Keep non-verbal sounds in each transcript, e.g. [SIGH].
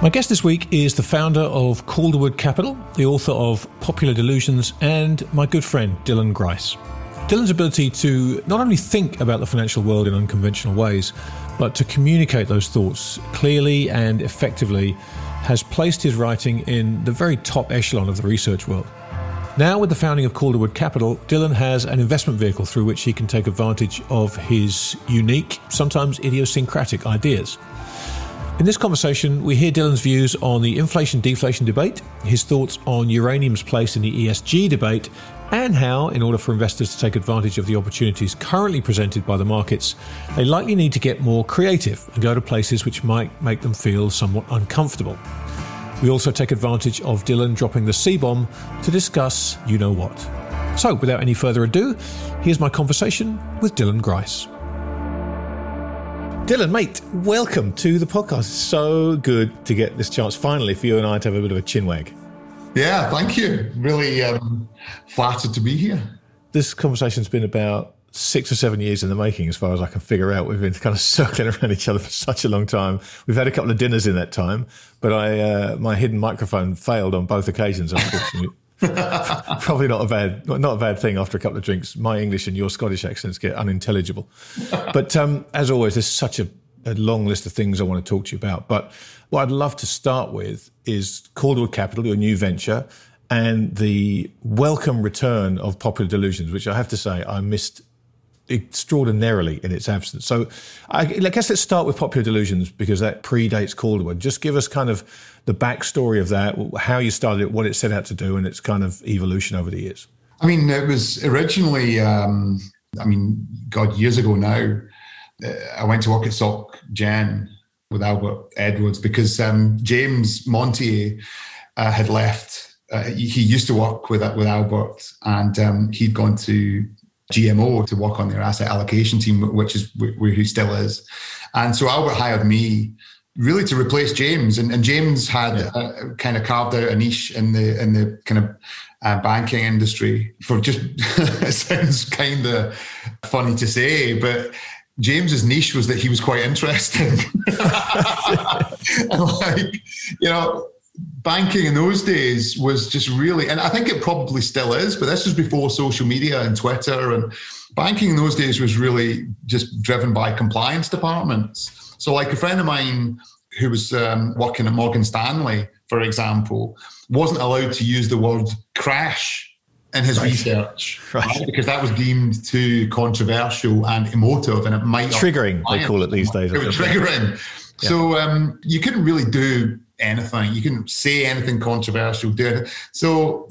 My guest this week is the founder of Calderwood Capital, the author of Popular Delusions, and my good friend Dylan Grice. Dylan's ability to not only think about the financial world in unconventional ways, but to communicate those thoughts clearly and effectively has placed his writing in the very top echelon of the research world. Now, with the founding of Calderwood Capital, Dylan has an investment vehicle through which he can take advantage of his unique, sometimes idiosyncratic ideas. In this conversation, we hear Dylan's views on the inflation deflation debate, his thoughts on uranium's place in the ESG debate, and how, in order for investors to take advantage of the opportunities currently presented by the markets, they likely need to get more creative and go to places which might make them feel somewhat uncomfortable. We also take advantage of Dylan dropping the C bomb to discuss you know what. So, without any further ado, here's my conversation with Dylan Grice. Dylan, mate, welcome to the podcast. It's So good to get this chance finally for you and I to have a bit of a chinwag. Yeah, thank you. Really um, flattered to be here. This conversation's been about six or seven years in the making, as far as I can figure out. We've been kind of [LAUGHS] circling around each other for such a long time. We've had a couple of dinners in that time, but I uh, my hidden microphone failed on both occasions, unfortunately. [LAUGHS] [LAUGHS] Probably not a bad not a bad thing after a couple of drinks. My English and your Scottish accents get unintelligible. But um, as always, there's such a, a, long list of things I want to talk to you about. But what I'd love to start with is Calderwood Capital, your new venture, and the welcome return of Popular Delusions, which I have to say I missed extraordinarily in its absence. So I, I, guess let's start with Popular Delusions because that predates Calderwood. Just give us kind of the backstory of that, how you started it, what it set out to do, and its kind of evolution over the years. I mean, it was originally, um, I mean, God, years ago now, uh, I went to work at Soc Gen with Albert Edwards because um, James Montier uh, had left. Uh, he used to work with with Albert, and um, he'd gone to GMO to work on their asset allocation team, which is where he still is. And so Albert hired me really to replace James, and, and James had yeah. uh, kind of carved out a niche in the in the kind of uh, banking industry for just it [LAUGHS] sounds kind of funny to say, but James's niche was that he was quite interesting. and [LAUGHS] like, you know, banking in those days was just really, and I think it probably still is, but this was before social media and Twitter. And banking in those days was really just driven by compliance departments. So, like a friend of mine who was um, working at Morgan Stanley, for example, wasn't allowed to use the word crash in his right. research [LAUGHS] right. Right? because that was deemed too controversial and emotive and it might triggering they call it these days it was triggering yeah. so um, you couldn't really do anything. You couldn't say anything controversial, do it. So,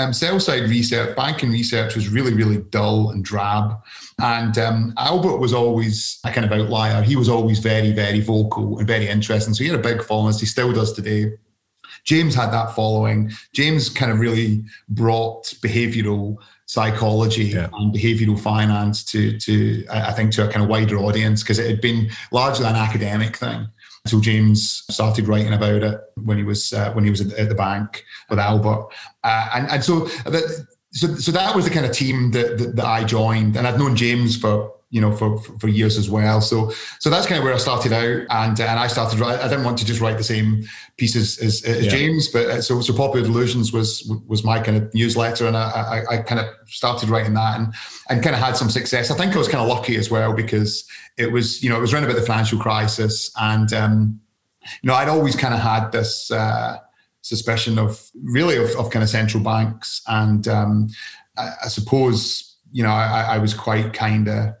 um, sell side research, banking research was really, really dull and drab. And um, Albert was always a kind of outlier. He was always very, very vocal and very interesting. So, he had a big following, he still does today. James had that following. James kind of really brought behavioral psychology yeah. and behavioral finance to, to I think, to a kind of wider audience because it had been largely an academic thing. So James started writing about it when he was uh, when he was at the bank with Albert, uh, and and so that so so that was the kind of team that, that, that I joined, and I'd known James for you know for, for years as well. So so that's kind of where I started out, and and I started. I didn't want to just write the same pieces as, as yeah. James, but uh, so so Popular Delusions was was my kind of newsletter, and I, I, I kind of started writing that, and and kind of had some success. I think I was kind of lucky as well because it was, you know, it was around about the financial crisis. And, um, you know, I'd always kind of had this uh, suspicion of really of, of, kind of central banks. And um, I, I, suppose, you know, I, I was quite kind of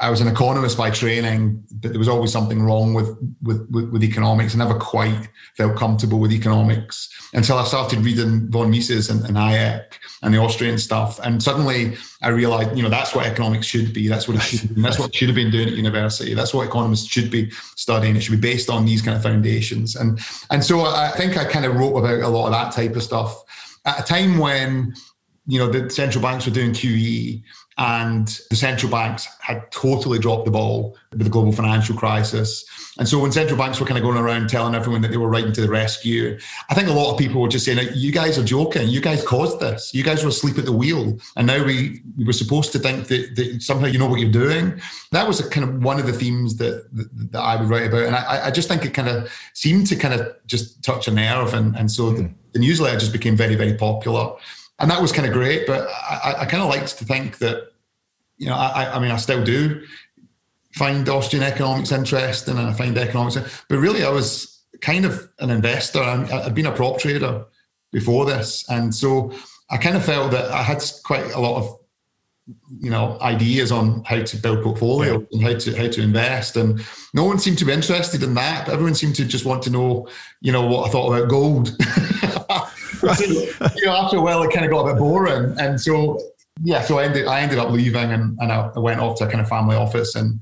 I was an economist by training, but there was always something wrong with, with, with, with, economics. I never quite felt comfortable with economics until I started reading von Mises and, and Hayek and the Austrian stuff. And suddenly I realized, you know, that's what economics should be. That's what it should be. That's what should have been doing at university. That's what economists should be studying. It should be based on these kind of foundations. And, and so I think I kind of wrote about a lot of that type of stuff at a time when, you know, the central banks were doing QE and the central banks had totally dropped the ball with the global financial crisis. And so when central banks were kind of going around telling everyone that they were riding to the rescue, I think a lot of people were just saying, "You guys are joking. You guys caused this. You guys were asleep at the wheel, and now we, we were supposed to think that, that somehow you know what you're doing." That was kind of one of the themes that that, that I would write about, and I, I, just think it kind of seemed to kind of just touch a nerve, and and so mm. the, hmm. the newsletter just became very very popular and that was kind of great. But I, I kind of liked to think that, you know, I, I mean, I still do find Austrian economics interesting, and I find economics. But really, I was kind of an investor. i had been a prop trader before this, and so I kind of felt that I had quite a lot of you know ideas on how to build portfolios yeah. and how to how to invest and no one seemed to be interested in that but everyone seemed to just want to know you know what i thought about gold [LAUGHS] you know, after a while, it kind of got a bit boring, and so yeah, so I ended I ended up leaving, and, and I, went off to a kind of family office, and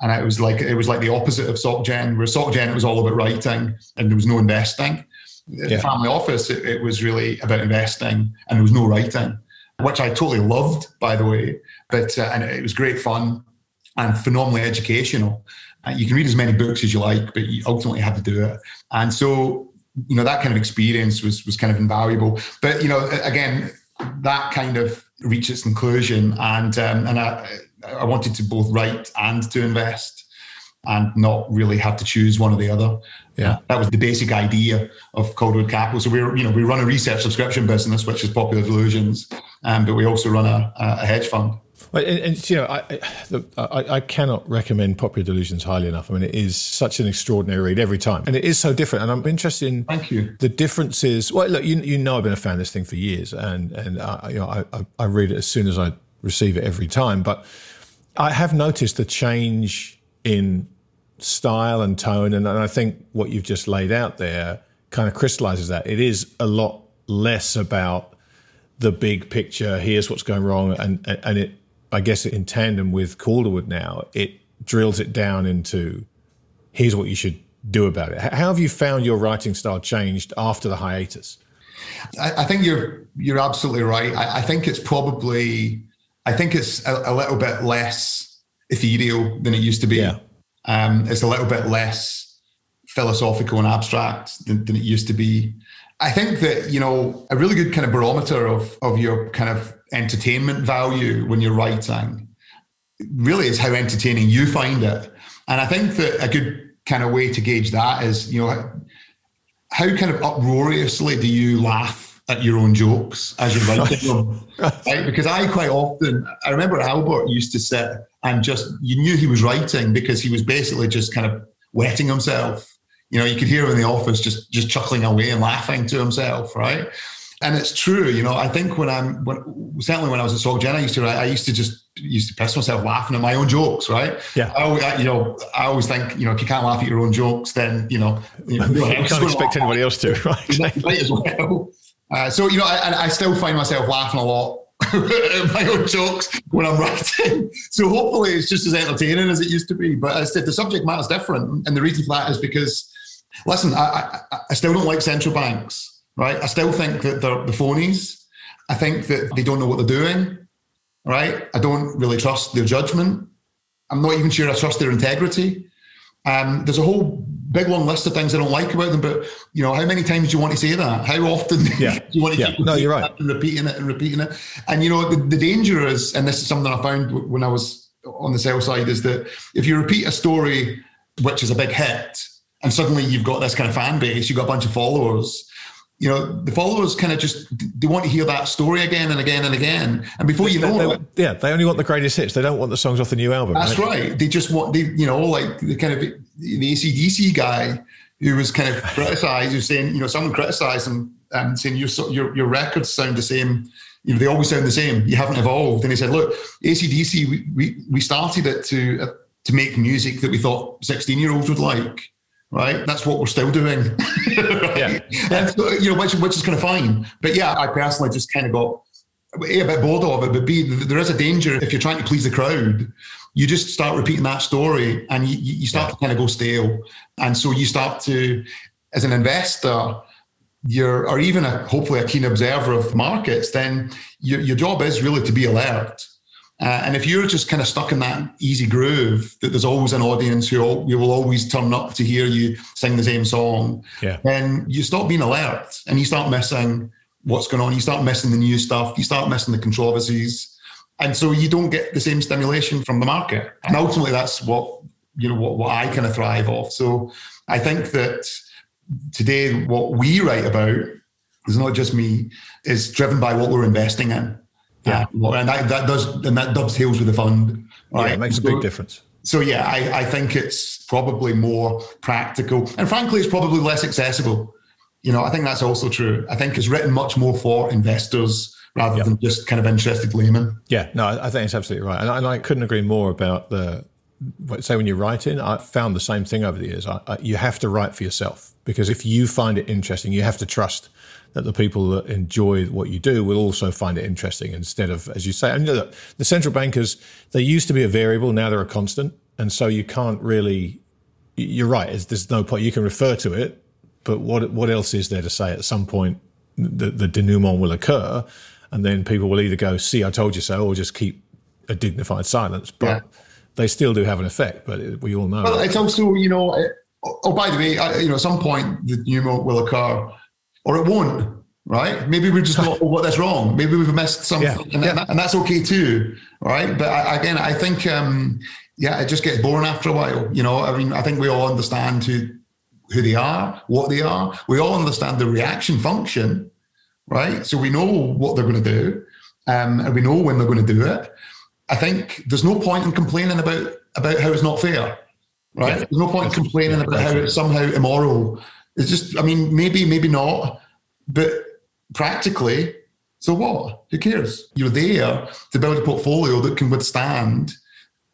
and it was like it was like the opposite of SocGen, where SocGen it was all about writing, and there was no investing. Yeah. family office, it, it was really about investing, and there was no writing, which I totally loved, by the way. But uh, and it was great fun and phenomenally educational. Uh, you can read as many books as you like, but you ultimately have to do it. And so you know that kind of experience was was kind of invaluable. But you know, again, that kind of reached its conclusion, and um, and I I wanted to both write and to invest, and not really have to choose one or the other. Yeah, that was the basic idea of Calderwood Capital. So we are you know we run a research subscription business, which is Popular Delusions, um, but we also run a, a hedge fund. And, and, you know, I, I, I cannot recommend Popular Delusions highly enough. I mean, it is such an extraordinary read every time, and it is so different. And I'm interested in Thank you. the differences. Well, look, you, you know, I've been a fan of this thing for years, and and uh, you know, I, I read it as soon as I receive it every time. But I have noticed the change in style and tone, and, and I think what you've just laid out there kind of crystallizes that. It is a lot less about the big picture. Here's what's going wrong, and and it I guess in tandem with Calderwood now, it drills it down into here's what you should do about it. How have you found your writing style changed after the hiatus? I, I think you're you're absolutely right. I, I, think it's probably I think it's a, a, little bit less ethereal than it used to be. Yeah. Um, it's a little bit less philosophical and abstract than, than it used to be. I think that you know a really good kind of barometer of of your kind of entertainment value when you're writing really is how entertaining you find it. And I think that a good kind of way to gauge that is, you know, how kind of uproariously do you laugh at your own jokes as you're writing them? [LAUGHS] right? Because I quite often, I remember Albert used to sit and just, you knew he was writing because he was basically just kind of wetting himself. You know, you could hear him in the office just just chuckling away and laughing to himself, right? and it's true. You know, I think when I'm when, certainly when I was at SocGen, I used to write, I used to just used to piss myself laughing at my own jokes. Right? Yeah. I, you know, I always think you know if you can't laugh at your own jokes, then you know you, know, [LAUGHS] you can't expect anybody else to. [LAUGHS] Right? right as well. Uh, so you know, I, I still find myself laughing a lot [LAUGHS] at my own jokes when I'm writing. So hopefully it's just as entertaining as it used to be. But as I said, the subject matter is different, and the reason for that is because, listen, I, I, I still don't like central banks right? I still think that they're the phonies. I think that they don't know what they're doing, right? I don't really trust their judgment. I'm not even sure I trust their integrity. Um, there's a whole big long list of things I don't like about them, but you know, how many times do you want to say that? How often [LAUGHS] yeah. do you want to yeah. keep no, you're right. and repeating it and repeating it? And you know, the, the danger is, and this is something I found when I was on the sell side, is that if you repeat a story which is a big hit, and suddenly you've got this kind of fan base, you've got a bunch of followers, you know, the followers kind of just they want to hear that story again and again and again. And before you know it, yeah, they only want the greatest hits. They don't want the songs off the new album. That's right. right. They just want they, you know, like the kind of the ACDC guy who was kind of criticized, who was saying, you know, someone criticized him and saying your your your records sound the same you know, they always sound the same. You haven't evolved. And he said, look, ACDC, we, we, we started it to, uh, to make music that we thought 16 year olds would like. Right. That's what we're still doing. [LAUGHS] Yeah. And so, you know, which, which is kind of fine. But yeah, I personally just kind of got a, a bit bored of it. But B, there is a danger if you're trying to please the crowd you just start repeating that story and you, you start yeah. to kind of go stale. And so you start to, as an investor, you're, or even a, hopefully a keen observer of markets, then your, your job is really to be alert. Uh, and if you're just kind of stuck in that easy groove that there's always an audience who all, you will always turn up to hear you sing the same song, yeah. then you stop being alert and you start missing what's going on. You start missing the new stuff. You start missing the controversies. And so you don't get the same stimulation from the market. And ultimately that's what, you know, what, what I kind of thrive off. So I think that today what we write about is not just me, is driven by what we're investing in. Yeah. Uh, and that, that does and that dovetails with the fund. Right? Yeah, it makes a big difference. So yeah, I, I think it's probably more practical. And frankly, it's probably less accessible. You know, I think that's also true. I think it's written much more for investors rather yep. than just kind of interested laymen. Yeah, no, I think it's absolutely right. And I, and I couldn't agree more about the, say when you're writing, I found the same thing over the years. I, I, you have to write for yourself because if you find it interesting, you have to trust that the people that enjoy what you do will also find it interesting instead of, as you say, and look, the central bankers, they used to be a variable, now they're a constant. And so you can't really, you're right, there's no point, you can refer to it, but what, what else is there to say at some point the, the denouement will occur and then people will either go, "See, I told you so," or just keep a dignified silence. But yeah. they still do have an effect. But it, we all know. Well, it's also, you know, it, oh, by the way, you know, at some point the denouement will occur, or it won't. Right? Maybe we just not [LAUGHS] what that's wrong. Maybe we've missed something, yeah. And, yeah. and, that's okay too. Right? But I, again, I think, um, yeah, it just gets boring after a while. You know, I mean, I think we all understand who who they are, what they are. We all understand the reaction function right? So we know what they're going to do, um, and we know when they're going to do it. I think there's no point in complaining about about how it's not fair, right? Yeah. There's no point in complaining about how it's somehow immoral. It's just, I mean, maybe, maybe not, but practically, so what? Who cares? You're there to build a portfolio that can withstand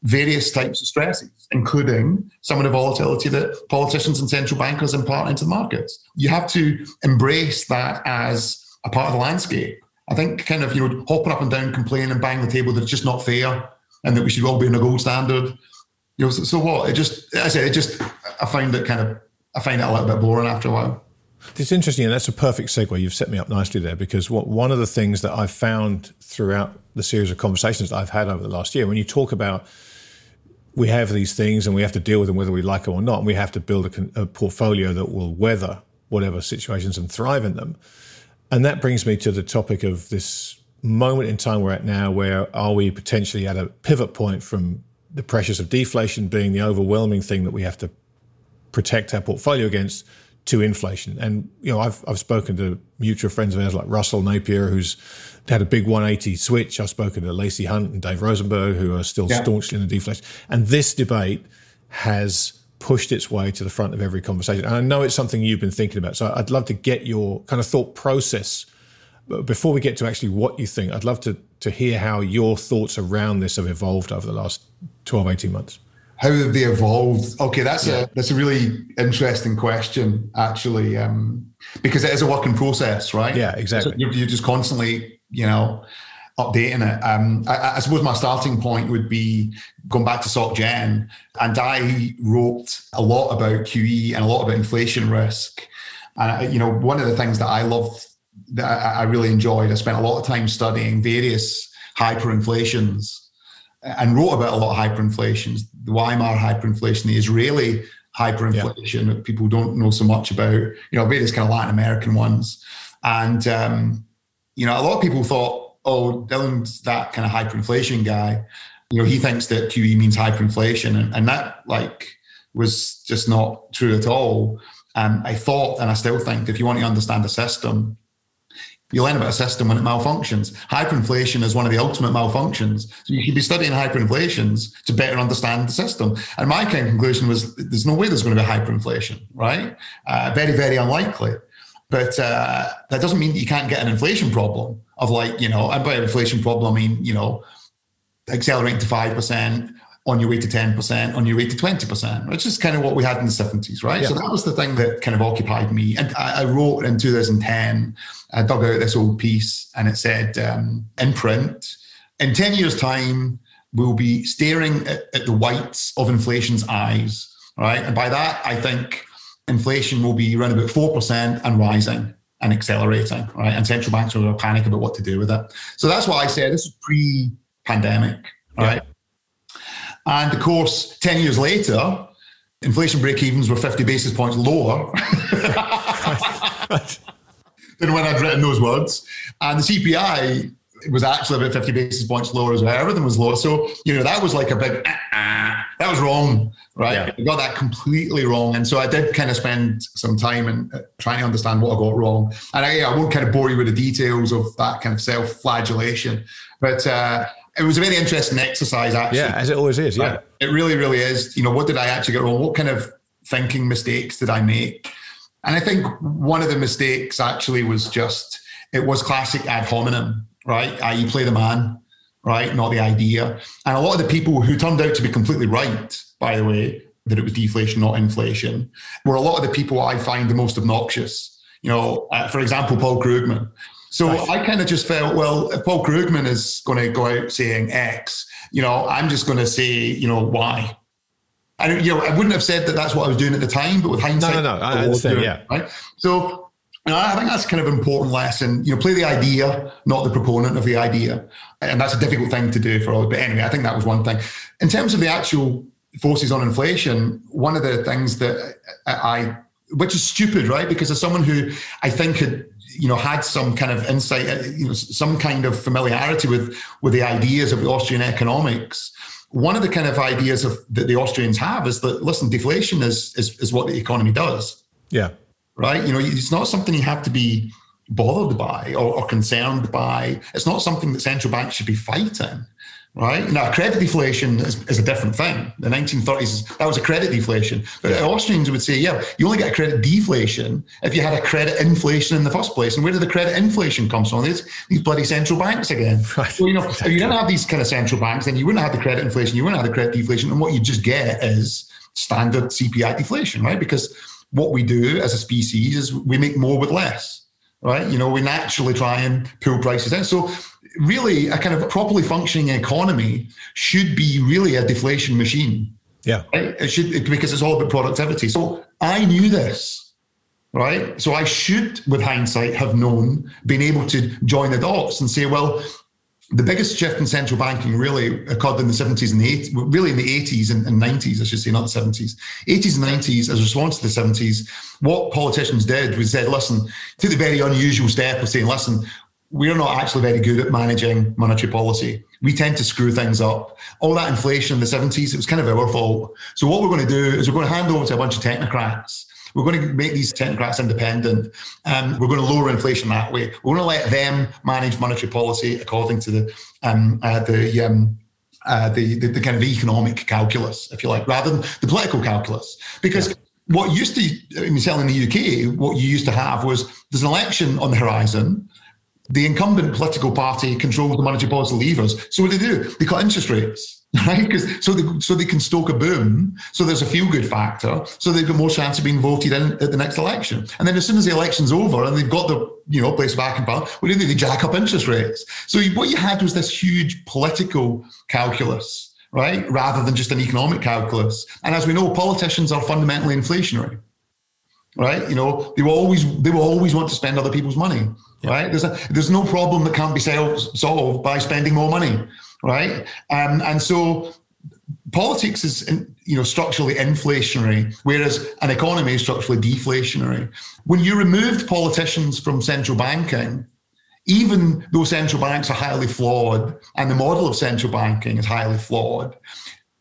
various types of stresses, including some of the volatility that politicians and central bankers impart into the markets. You have to embrace that as a part of the landscape. I think kind of, you know, hopping up and down, complaining and banging the table that it's just not fair and that we should all be in a gold standard. You know, so, so what? It just, I say, it just, I find it kind of, I find that a little bit boring after a while. It's interesting, and that's a perfect segue. You've set me up nicely there because what one of the things that I've found throughout the series of conversations that I've had over the last year, when you talk about we have these things and we have to deal with them whether we like them or not, and we have to build a, a portfolio that will weather whatever situations and thrive in them. And that brings me to the topic of this moment in time we're at now, where are we potentially at a pivot point from the pressures of deflation being the overwhelming thing that we have to protect our portfolio against to inflation. And you know, I've I've spoken to mutual friends of ours like Russell Napier, who's had a big 180 switch. I've spoken to Lacey Hunt and Dave Rosenberg, who are still yeah. staunchly in the deflation. And this debate has pushed its way to the front of every conversation. And I know it's something you've been thinking about. So I'd love to get your kind of thought process before we get to actually what you think. I'd love to to hear how your thoughts around this have evolved over the last 12, 18 months. How have they evolved? Okay, that's yeah. a that's a really interesting question, actually, um, because it is a working process, right? Yeah, exactly. So you're, you're just constantly, you know, updating it. Um, I, I, suppose my starting point would be going back to SocGen, and I wrote a lot about QE and a lot about inflation risk. And you know, one of the things that I loved, that I, I really enjoyed, I spent a lot of time studying various hyperinflations, and wrote about a lot of hyperinflations. The Weimar hyperinflation, the Israeli hyperinflation yeah. that people don't know so much about. You know, various kind of Latin American ones, and um, you know, a lot of people thought oh, Dylan's that kind of hyperinflation guy. You know, he thinks that QE means hyperinflation, and, and that like was just not true at all. And I thought, and I still think, if you want to understand the system, you learn about a system when it malfunctions. Hyperinflation is one of the ultimate malfunctions. So you should be studying hyperinflations to better understand the system. And my kind of conclusion was there's no way there's going to be hyperinflation, right? Uh, very, very unlikely. But uh, that doesn't mean that you can't get an inflation problem of like, you know, and by inflation problem, I mean, you know, accelerating to 5%, on your way to 10%, on your way to 20%, which is kind of what we had in the 70s, right? Yeah. So that was the thing that kind of occupied me. And I, I wrote in 2010, I dug out this old piece and it said um, in print, in 10 years' time, we'll be staring at, at the whites of inflation's eyes, right? And by that, I think inflation will be around about 4% and rising and accelerating, right? And central banks will panic about what to do with it. So that's why I said this is pre pandemic, right? And of course, 10 years later, inflation break evens were 50 basis points lower [LAUGHS] than when I'd written those words. And the CPI was actually about 50 basis points lower as well. Everything was lower. So, you know, that was like a big, ah, that was wrong, right? Yeah. I got that completely wrong. And so I did kind of spend some time in uh, trying to understand what I got wrong. And I, I won't kind of bore you with the details of that kind of self flagellation. But, uh, it was a very interesting exercise, actually. Yeah, as it always is. Yeah, it really, really is. You know, what did I actually get wrong? What kind of thinking mistakes did I make? And I think one of the mistakes actually was just it was classic ad hominem, right? I.e., play the man, right, not the idea. And a lot of the people who turned out to be completely right, by the way, that it was deflation, not inflation, were a lot of the people I find the most obnoxious. You know, uh, for example, Paul Krugman. So I kind of just felt, well, if Paul Krugman is going to go out saying X, you know, I'm just going to say, you know, Y. And you know, I wouldn't have said that that's what I was doing at the time, but with hindsight, no, no, no, I understand, doing, yeah, right. So I think that's kind of an important lesson. You know, play the idea, not the proponent of the idea, and that's a difficult thing to do for all. But anyway, I think that was one thing. In terms of the actual forces on inflation, one of the things that I, which is stupid, right? Because as someone who I think had you know had some kind of insight, uh, you know, some kind of familiarity with with the ideas of the Austrian economics. One of the kind of ideas of that the Austrians have is that listen, deflation is is, is what the economy does. Yeah. Right. You know, it's not something you have to be bothered by or, or concerned by. It's not something that central banks should be fighting right? Now, credit deflation is, is, a different thing. The 1930s, that was a credit deflation. But yeah. Austrians would say, yeah, you only get a credit deflation if you had a credit inflation in the first place. And where did the credit inflation come from? These, these bloody central banks again. [LAUGHS] Right. So, you know, exactly. if you didn't have these kind of central banks, then you wouldn't have the credit inflation, you wouldn't have the credit deflation. And what you just get is standard CPI deflation, right? Because what we do as a species is we make more with less, right? You know, we naturally try and pull prices down. So really a kind of properly functioning economy should be really a deflation machine. Yeah. Right? It should because it's all about productivity. So I knew this, right? So I should, with hindsight, have known, been able to join the dots and say, well, the biggest shift in central banking really occurred in the 70s and the 80s, really in the 80s and, and 90s, I should say, not the 70s. 80s and 90s, as a response to the 70s, what politicians did was said, listen, to the very unusual step of saying, listen, we're not actually very good at managing monetary policy. We tend to screw things up. All that inflation in the 70s, it was kind of our fault. So what we're going to do is we're going to hand over to a bunch of technocrats. We're going to make these technocrats independent. Um, we're going to lower inflation that way. We're going to let them manage monetary policy according to the um, uh, the, um, uh, the, the, the kind of economic calculus, if you like, rather than the political calculus. Because yeah. what used to, I mean, in the UK, what you used to have was there's an election on the horizon the incumbent political party controls the monetary policy levers. So what do they do? They cut interest rates, [LAUGHS] right? Because so they so they can stoke a boom. So there's a feel good factor. So they've got more chance of being voted in at the next election. And then as soon as the election's over and they've got the you know place back in power, what do they do? They jack up interest rates. So what you had was this huge political calculus. Right, rather than just an economic calculus. And as we know, politicians are fundamentally inflationary right? You know, they will always they will always want to spend other people's money, yeah. right? There's a, there's no problem that can't be solved by spending more money, right? Um, and so politics is you know structurally inflationary, whereas an economy is structurally deflationary. When you removed politicians from central banking. Even though central banks are highly flawed and the model of central banking is highly flawed,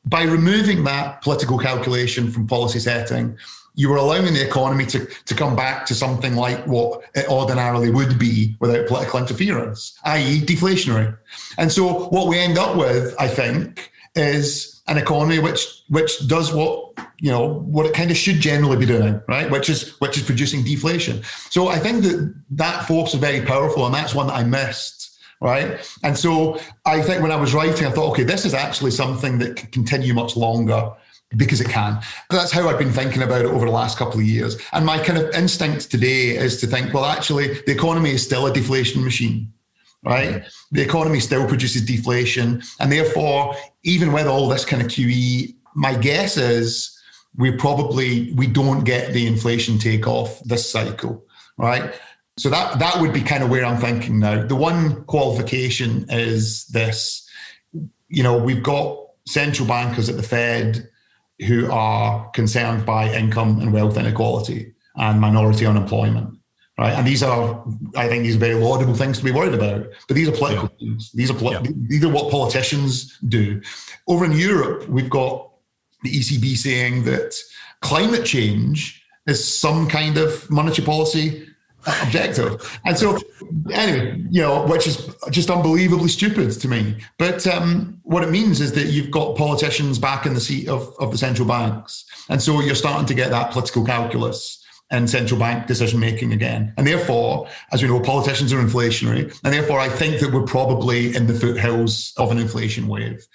by removing that political calculation from policy setting, you were allowing the economy to, to come back to something like what it ordinarily would be without political interference, i.e., deflationary. And so what we end up with, I think, is an economy which which does what you know what it kind of should generally be doing, right? Which is which is producing deflation. So I think that that force is very powerful, and that's one that I missed right? And so I think when I was writing, I thought, okay, this is actually something that can continue much longer because it can. That's how I've been thinking about it over the last couple of years. And my kind of instinct today is to think, well, actually, the economy is still a deflation machine right? The economy still produces deflation. And therefore, even with all this kind of QE, my guess is we probably we don't get the inflation takeoff this cycle, right? So that that would be kind of where I'm thinking now. The one qualification is this, you know, we've got central bankers at the Fed who are concerned by income and wealth inequality and minority unemployment right? And these are, I think, these are very laudable things to be worried about. But these are political yeah. things. These are poli- yeah. these are what politicians do. Over in Europe, we've got the ECB saying that climate change is some kind of monetary policy objective. And so, anyway, you know, which is just unbelievably stupid to me. But um, what it means is that you've got politicians back in the seat of, of the central banks. And so you're starting to get that political calculus and central bank decision making again. And therefore, as we know, politicians are inflationary. And therefore, I think that we're probably in the foothills of an inflation wave.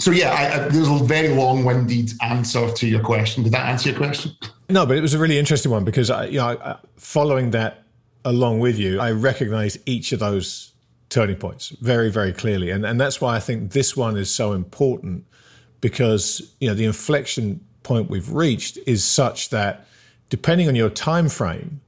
So, yeah, I, I, there's a very long winded answer to your question. Did that answer your question? No, but it was a really interesting one because, I, you know, following that along with you, I recognize each of those turning points very, very clearly. And, and that's why I think this one is so important because, you know, the inflection point we've reached is such that depending on your time frame,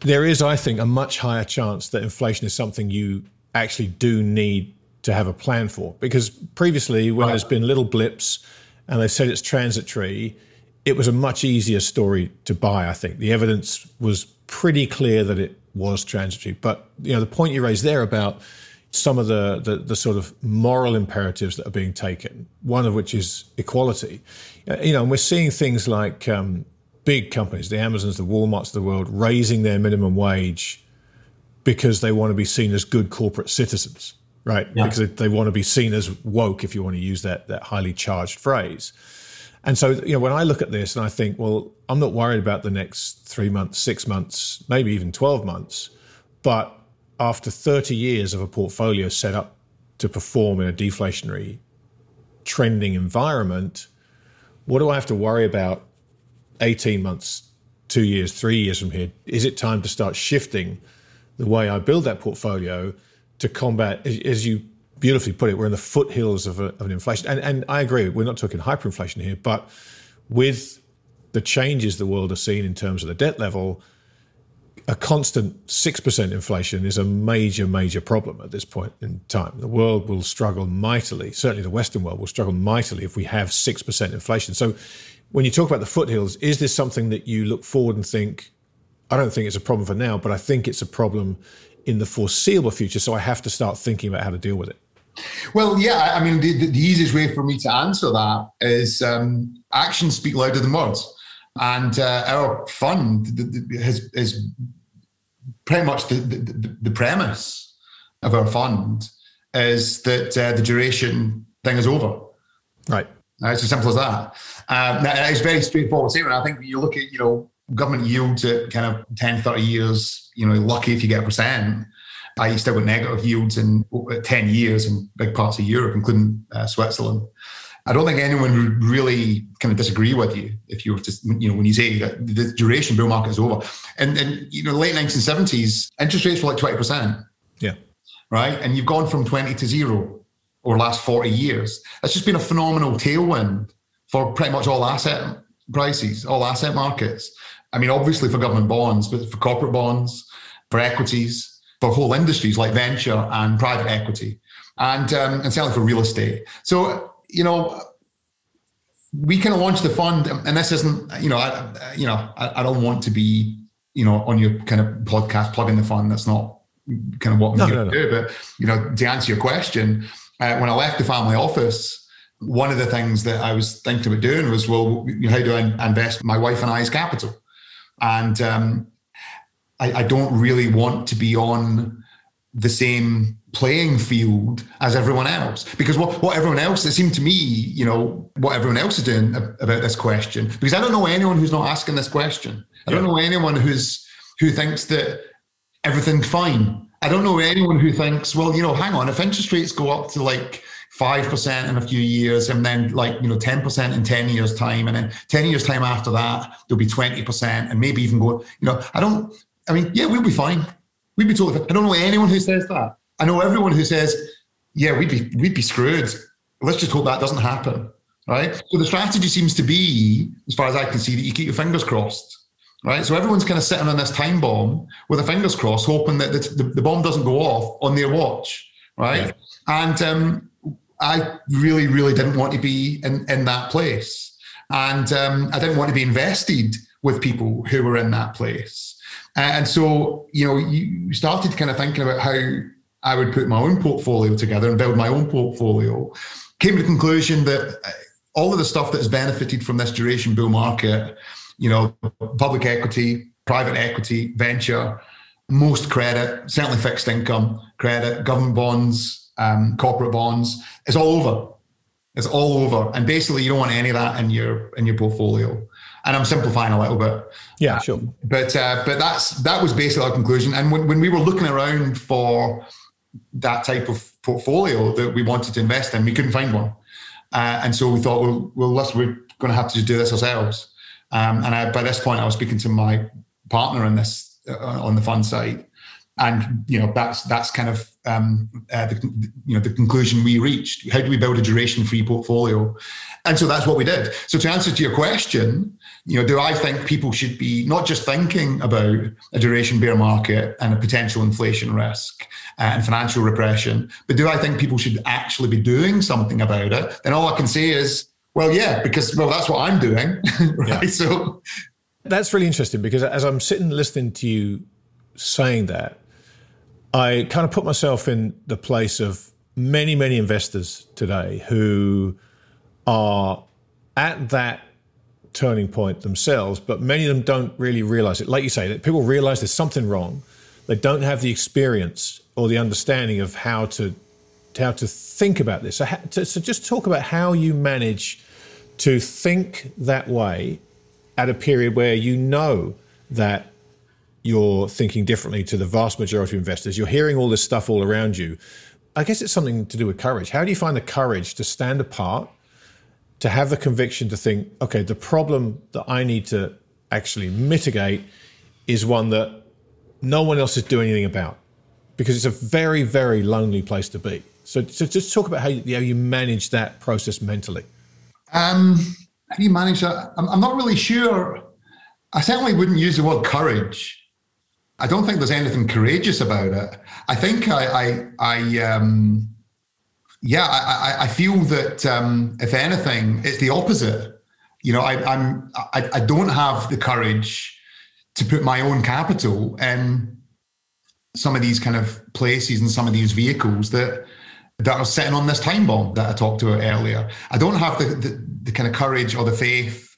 there is, I think, a much higher chance that inflation is something you actually do need to have a plan for. Because previously, when right. there's been little blips and they said it's transitory, it was a much easier story to buy. I think the evidence was pretty clear that it was transitory. But you know, the point you raised there about some of the, the, the sort of moral imperatives that are being taken, one of which is equality. Uh, you know, and we're seeing things like um, big companies, the Amazons, the Walmarts of the world, raising their minimum wage because they want to be seen as good corporate citizens, right? Yeah. Because they want to be seen as woke, if you want to use that that highly charged phrase. And so, you know, when I look at this and I think, well, I'm not worried about the next three months, six months, maybe even 12 months, but after 30 years of a portfolio set up to perform in a deflationary trending environment, what do I have to worry about 18 months, two years, three years from here, is it time to start shifting the way I build that portfolio to combat, as you beautifully put it, we're in the foothills of, a, of an inflation. And, and I agree, we're not talking hyperinflation here, but with the changes the world has seen in terms of the debt level, a constant 6% inflation is a major, major problem at this point in time. The world will struggle mightily, certainly the Western world will struggle mightily if we have 6% inflation. So when you talk about the foothills, is this something that you look forward and think, I don't think it's a problem for now, but I think it's a problem in the foreseeable future. So I have to start thinking about how to deal with it. Well, yeah, I mean, the, the easiest way for me to answer that is um, actions speak louder than words. And uh, our fund has, is pretty much the, the, the, premise of our fund is that uh, the duration thing is over. Right. Uh, it's as simple as that. Um, it's very straightforward statement. I think when you look at, you know, government yields at kind of 10, 30 years, you know, lucky if you get a percent. I still got negative yields in 10 years in big parts of Europe, including uh, Switzerland. I don't think anyone would really kind of disagree with you if you were to, you know, when you say that the duration bull market is over. And, and you know, late 1970s, interest rates were like 20%. Yeah. Right. And you've gone from 20 to zero over the last 40 years. That's just been a phenomenal tailwind for pretty much all asset prices, all asset markets. I mean, obviously for government bonds, but for corporate bonds, for equities, for whole industries like venture and private equity, and um, and certainly for real estate. So you know, we kind of launched the fund, and this isn't you know, I, you know, I, I don't want to be you know on your kind of podcast plugging the fund. That's not kind of what I'm no, to no, no. do. But you know, to answer your question, uh, when I left the family office one of the things that I was thinking about doing was, well, how do I invest my wife and I's capital? And um, I, I, don't really want to be on the same playing field as everyone else. Because what, what everyone else it seemed to me you know what everyone else is doing about this question. Because i don't know anyone who's not asking this question. I don't know anyone who's who thinks that everything's fine. I don't know anyone who thinks, well, you know, hang on, if interest rates go up to like 5% in a few years and then like, you know, 10% in 10 years time. And then 10 years time after that, there'll be 20% and maybe even go, you know, I don't, I mean, yeah, we'll be fine. We'd be totally fine. I don't know anyone who says that. I know everyone who says, yeah, we'd be, we'd be screwed. Let's just hope that doesn't happen. Right. So the strategy seems to be, as far as I can see, that you keep your fingers crossed right? So everyone's kind of sitting on this time bomb with their fingers crossed, hoping that the, the, the bomb doesn't go off on their watch, right? Yeah. And um, I really, really didn't want to be in, in that place. And um, I didn't want to be invested with people who were in that place. And so, you know, you started kind of thinking about how I would put my own portfolio together and build my own portfolio. Came to the conclusion that uh, all of the stuff that has benefited from this duration bull market you know, public equity, private equity, venture, most credit, certainly fixed income credit, government bonds, um, corporate bonds. It's all over. It's all over. And basically, you don't want any of that in your in your portfolio. And I'm simplifying a little bit. Yeah, sure. but uh, but that's that was basically our conclusion. And when, when we were looking around for that type of portfolio that we wanted to invest in, we couldn't find one. Uh, and so we thought, well, well, let's, we're going to have to do this ourselves. Um, and I, by this point, I was speaking to my partner on this uh, on the fund side, and you know that's that's kind of um, uh, the you know the conclusion we reached. How do we build a duration-free portfolio? And so that's what we did. So to answer to your question, you know, do I think people should be not just thinking about a duration bear market and a potential inflation risk uh, and financial repression, but do I think people should actually be doing something about it? Then all I can say is well, yeah, because well, that's what I'm doing, [LAUGHS] right? Yeah. So that's really interesting because as I'm sitting listening to you saying that, I kind of put myself in the place of many, many investors today who are at that turning point themselves, but many of them don't really realize it. Like you say, that people realize there's something wrong. They don't have the experience or the understanding of how to how to think about this. So, to, so just talk about how you manage to think that way at a period where you know that you're thinking differently to the vast majority of investors. You're hearing all this stuff all around you. I guess it's something to do with courage. How do you find the courage to stand apart, to have the conviction to think, okay, the problem that I need to actually mitigate is one that no one else is doing anything about? Because it's a very, very lonely place to be. So, so just talk about how you, how you manage that process mentally. Um, how do you manage that? I'm, I'm not really sure. I certainly wouldn't use the word courage. I don't think there's anything courageous about it. I think I, I, I um, yeah, I, I feel that um, if anything, it's the opposite. You know, I, I'm, I, I don't have the courage to put my own capital in some of these kind of places and some of these vehicles that that are sitting on this time bomb that I talked about earlier. I don't have the, the, the kind of courage or the faith,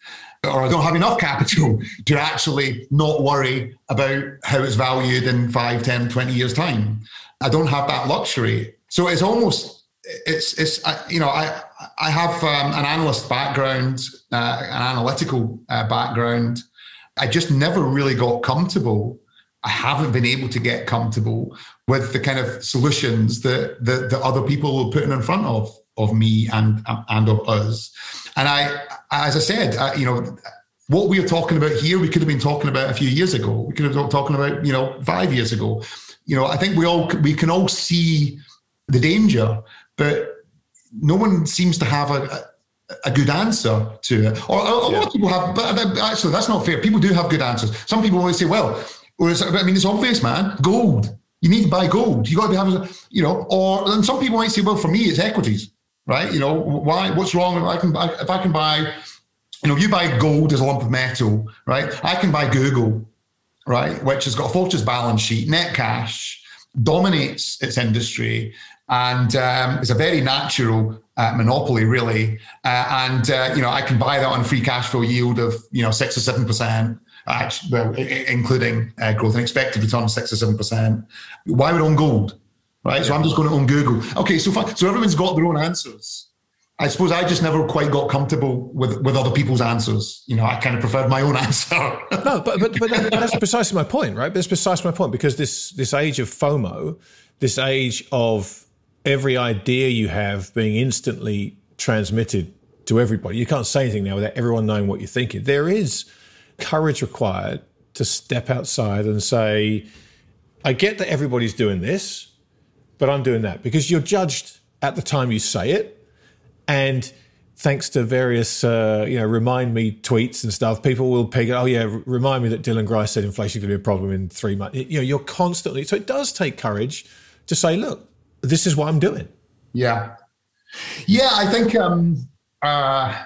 or I don't have enough capital to actually not worry about how it's valued in 5, 10, 20 years' time. I don't have that luxury. So it's almost, it's, it's you know, I, I have um, an analyst background, uh, an analytical uh, background. I just never really got comfortable I haven't been able to get comfortable with the kind of solutions that that, that other people were putting in front of of me and and of us. And I, as I said, I, you know, what we are talking about here, we could have been talking about a few years ago. We could have been talking about, you know, five years ago. You know, I think we all we can all see the danger, but no one seems to have a, a good answer to it. Or, a yeah. lot of people have, but actually, that's not fair. People do have good answers. Some people always say, well, I mean, it's obvious, man. Gold. You need to buy gold. You got to be having, you know. Or and some people might say, well, for me, it's equities, right? You know, why? What's wrong if I can buy? If I can buy, you know, you buy gold as a lump of metal, right? I can buy Google, right, which has got a fortress balance sheet, net cash, dominates its industry, and um, it's a very natural uh, monopoly, really. Uh, and uh, you know, I can buy that on free cash flow yield of you know six or seven percent actually, well, including uh, growth and expected return of six or seven percent. Why would own gold? Right. So I'm just going to own Google. Okay. So fine. So everyone's got their own answers. I suppose I just never quite got comfortable with, with other people's answers. You know, I kind of preferred my own [LAUGHS] answer. no, but but but that's precisely my point, right? That's precisely my point because this this age of FOMO, this age of every idea you have being instantly transmitted to everybody. You can't say anything now without everyone knowing what you're thinking. There is courage required to step outside and say, I get that everybody's doing this, but I'm doing that because you're judged at the time you say it. And thanks to various, uh, you know, remind me tweets and stuff, people will pick, oh, yeah, remind me that Dylan Grice said inflation could be a problem in three months. You know, you're constantly, so it does take courage to say, look, this is what I'm doing. Yeah. Yeah, I think, um, uh,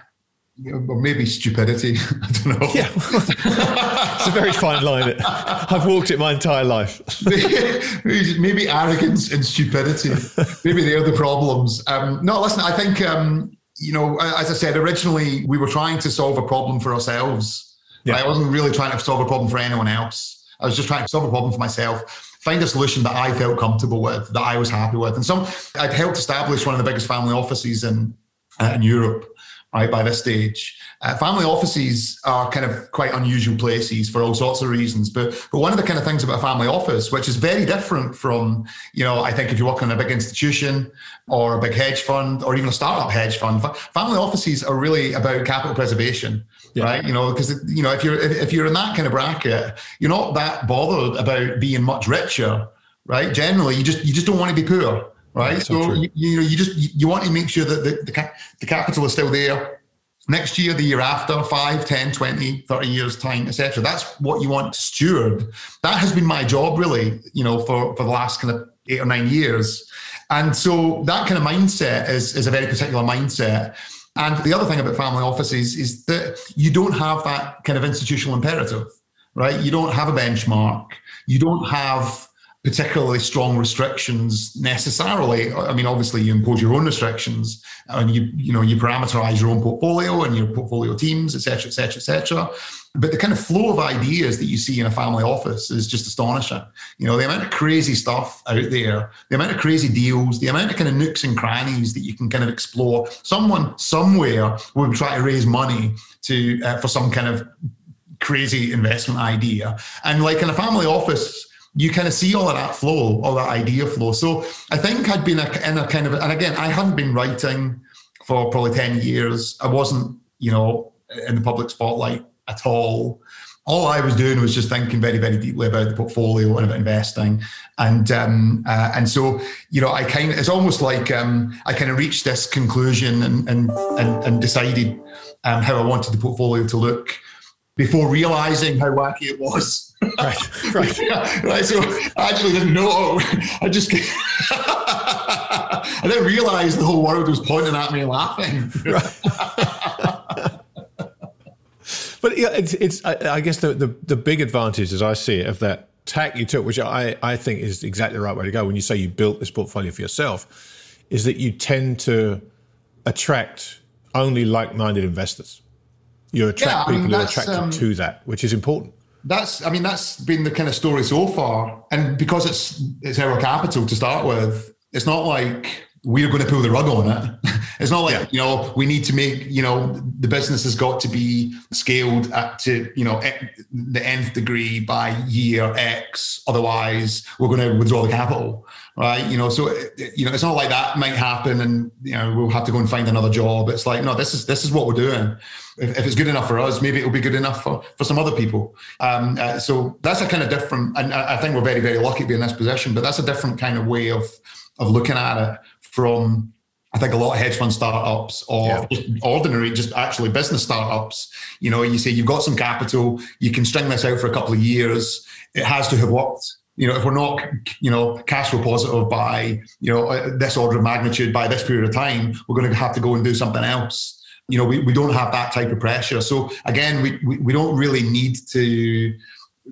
maybe stupidity. [LAUGHS] I don't know. Yeah, [LAUGHS] it's a very fine line. I've walked it my entire life. [LAUGHS] maybe arrogance and stupidity. Maybe they're the problems. Um, no, listen. I think um, you know, as I said originally, we were trying to solve a problem for ourselves. Yeah. I wasn't really trying to solve a problem for anyone else. I was just trying to solve a problem for myself find a solution that I felt comfortable with, that I was happy with. And some, I'd helped establish one of the biggest family offices in, uh, in Europe right by this stage. Uh, family offices are kind of quite unusual places for all sorts of reasons. But but one of the kind of things about a family office, which is very different from, you know, I think if you're working in a big institution or a big hedge fund or even a startup hedge fund, family offices are really about capital preservation. Yeah. Right, you know, because you know if you're if you're in that kind of bracket, you're not that bothered about being much richer, right? Generally, you just you just don't want to be poor right? So, so you, you, know, you just you want to make sure that the, the, the capital is still there next year, the year after, 5, 10, 20, 30 years time, etc. That's what you want to steward. That has been my job really, you know, for, for the last kind of eight or nine years. And so that kind of mindset is, is a very particular mindset. And the other thing about family offices is that you don't have that kind of institutional imperative, right? You don't have a benchmark. You don't have particularly strong restrictions necessarily. I mean, obviously you impose your own restrictions and you, you know, you parameterize your own portfolio and your portfolio teams, et cetera, et cetera, et cetera. But the kind of flow of ideas that you see in a family office is just astonishing. You know, the amount of crazy stuff out there, the amount of crazy deals, the amount of kind of nooks and crannies that you can kind of explore. Someone somewhere will try to raise money to uh, for some kind of crazy investment idea. And like in a family office, you kind of see all of that flow, all that idea flow. So I think I'd been in a kind of, and again, I hadn't been writing for probably 10 years. I wasn't, you know, in the public spotlight at all. All I was doing was just thinking very, very deeply about the portfolio and about investing, and um, uh, and so you know, I kind of it's almost like um, I kind of reached this conclusion and and and, and decided um, how I wanted the portfolio to look before realizing how wacky it was. Right, [LAUGHS] right. yeah, right. So I actually didn't know. I just [LAUGHS] I didn't realize the whole world was pointing at me laughing. Right. but yeah, it's, it's I, I guess the, the the big advantage, as I see it, of that tack you took, which I I think is exactly the right way to go. When you say you built this portfolio for yourself, is that you tend to attract only like-minded investors. You attract yeah, people mean, who are attracted um, to that, which is important that's i mean that's been the kind of story so far. And because it's it's our capital to start with it's not like we're going to pull the rug on it. [LAUGHS] It's not like yeah. you know we need to make you know the business has got to be scaled up to you know the nth degree by year x. Otherwise we're going to withdraw the capital right? You know so you know it's not like that might happen and you know we'll have to go and find another job. It's like no this is this is what we're doing if, if it's good enough for us, maybe it'll be good enough for, for some other people. Um, uh, so that's a kind of different, and I think we're very, very lucky to be in this position, but that's a different kind of way of, of looking at it from, I think a lot of hedge fund startups or yeah. just ordinary, just actually business startups. You know, you say you've got some capital, you can string this out for a couple of years. It has to have worked you know, if we're not, you know, cash flow positive by, you know, uh, this order of magnitude by this period of time, we're going to have to go and do something else you know, we, we don't have that type of pressure. So again, we, we, we don't really need to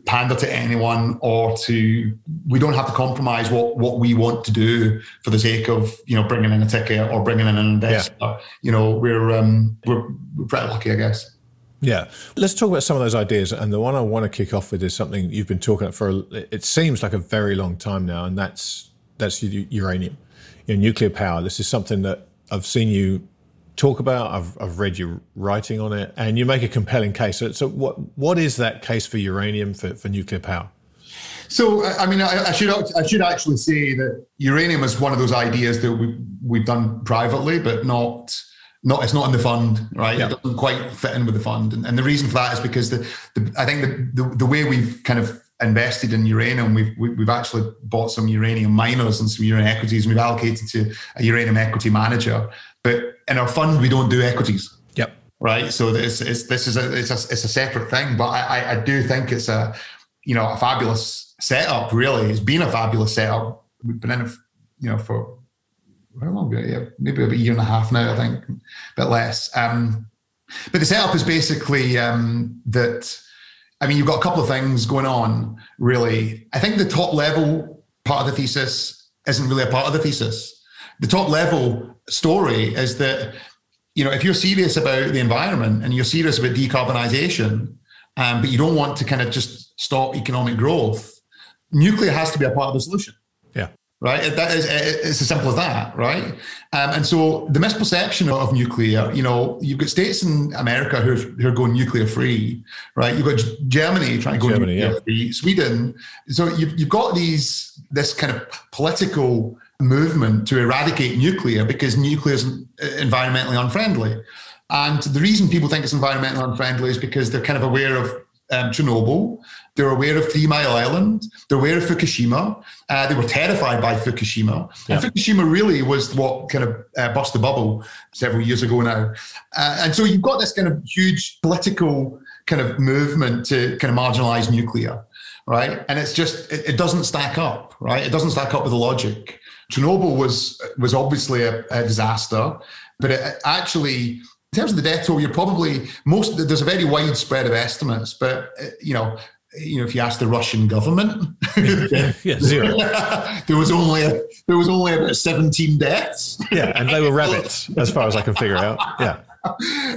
pander to anyone or to we don't have to compromise what what we want to do for the sake of you know bringing in a ticket or bringing in an investor. Yeah. you know we're um we're, we're pretty lucky i guess. Yeah. Let's talk about some of those ideas. And the one i want to kick off with is something you've been talking about for a, it seems like a very long time now and that's that's uranium nuclear power. This is something that i've seen you talk about. I've, I've read your writing on it, and you make a compelling case. So, so what what is that case for uranium for, for nuclear power? So, I mean, I, I, should I should actually say that uranium is one of those ideas that we we've done privately, but not not it's not in the fund, right? It doesn't quite fit in with the fund, and, and the reason for that is because the, the I think the, the, the way we've kind of invested in uranium, we've we've actually bought some uranium miners and some uranium equities, and we've allocated to a uranium equity manager. But in our fund, we don't do equities. Yep. Right. So it's, it's this is a it's a it's a separate thing, but I I do think it's a you know a fabulous setup. Really, it's been a fabulous setup. We've been in it, you know, for how long? Yeah, maybe about a year and a half now, I think, a bit less. Um, but the setup is basically um, that. I mean, you've got a couple of things going on. Really, I think the top level part of the thesis isn't really a part of the thesis. The top level story is that you know if you're serious about the environment and you're serious about decarbonisation, um, but you don't want to kind of just stop economic growth, nuclear has to be a part of the solution Yeah. right? That is, it's as simple as that, right? Um, and so the misperception of nuclear, you know, you've got states in America who are, who are going nuclear free, right? You've got Germany trying to go Germany, nuclear yeah. free, Sweden. So you've, you've got these this kind of political movement to eradicate nuclear because nuclear is environmentally unfriendly. And the reason people think it's environmentally unfriendly is because they're kind of aware of um, Chernobyl. They're aware of Three Mile Island. They're aware of Fukushima. Uh, they were terrified by Fukushima. Yeah. And Fukushima really was what kind of uh, burst the bubble several years ago now. Uh, and so you've got this kind of huge political kind of movement to kind of marginalize nuclear, right? And it's just, it, it doesn't stack up, right? It doesn't stack up with the logic. Chernobyl was was obviously a, a disaster, but it actually in terms of the death toll, you're probably most. There's a very wide spread of estimates, but you know, you know, if you ask the Russian government, [LAUGHS] yeah, zero. [LAUGHS] there was only a, there was only about 17 deaths. yeah, and they were rabbits, as far as I can figure out. Yeah.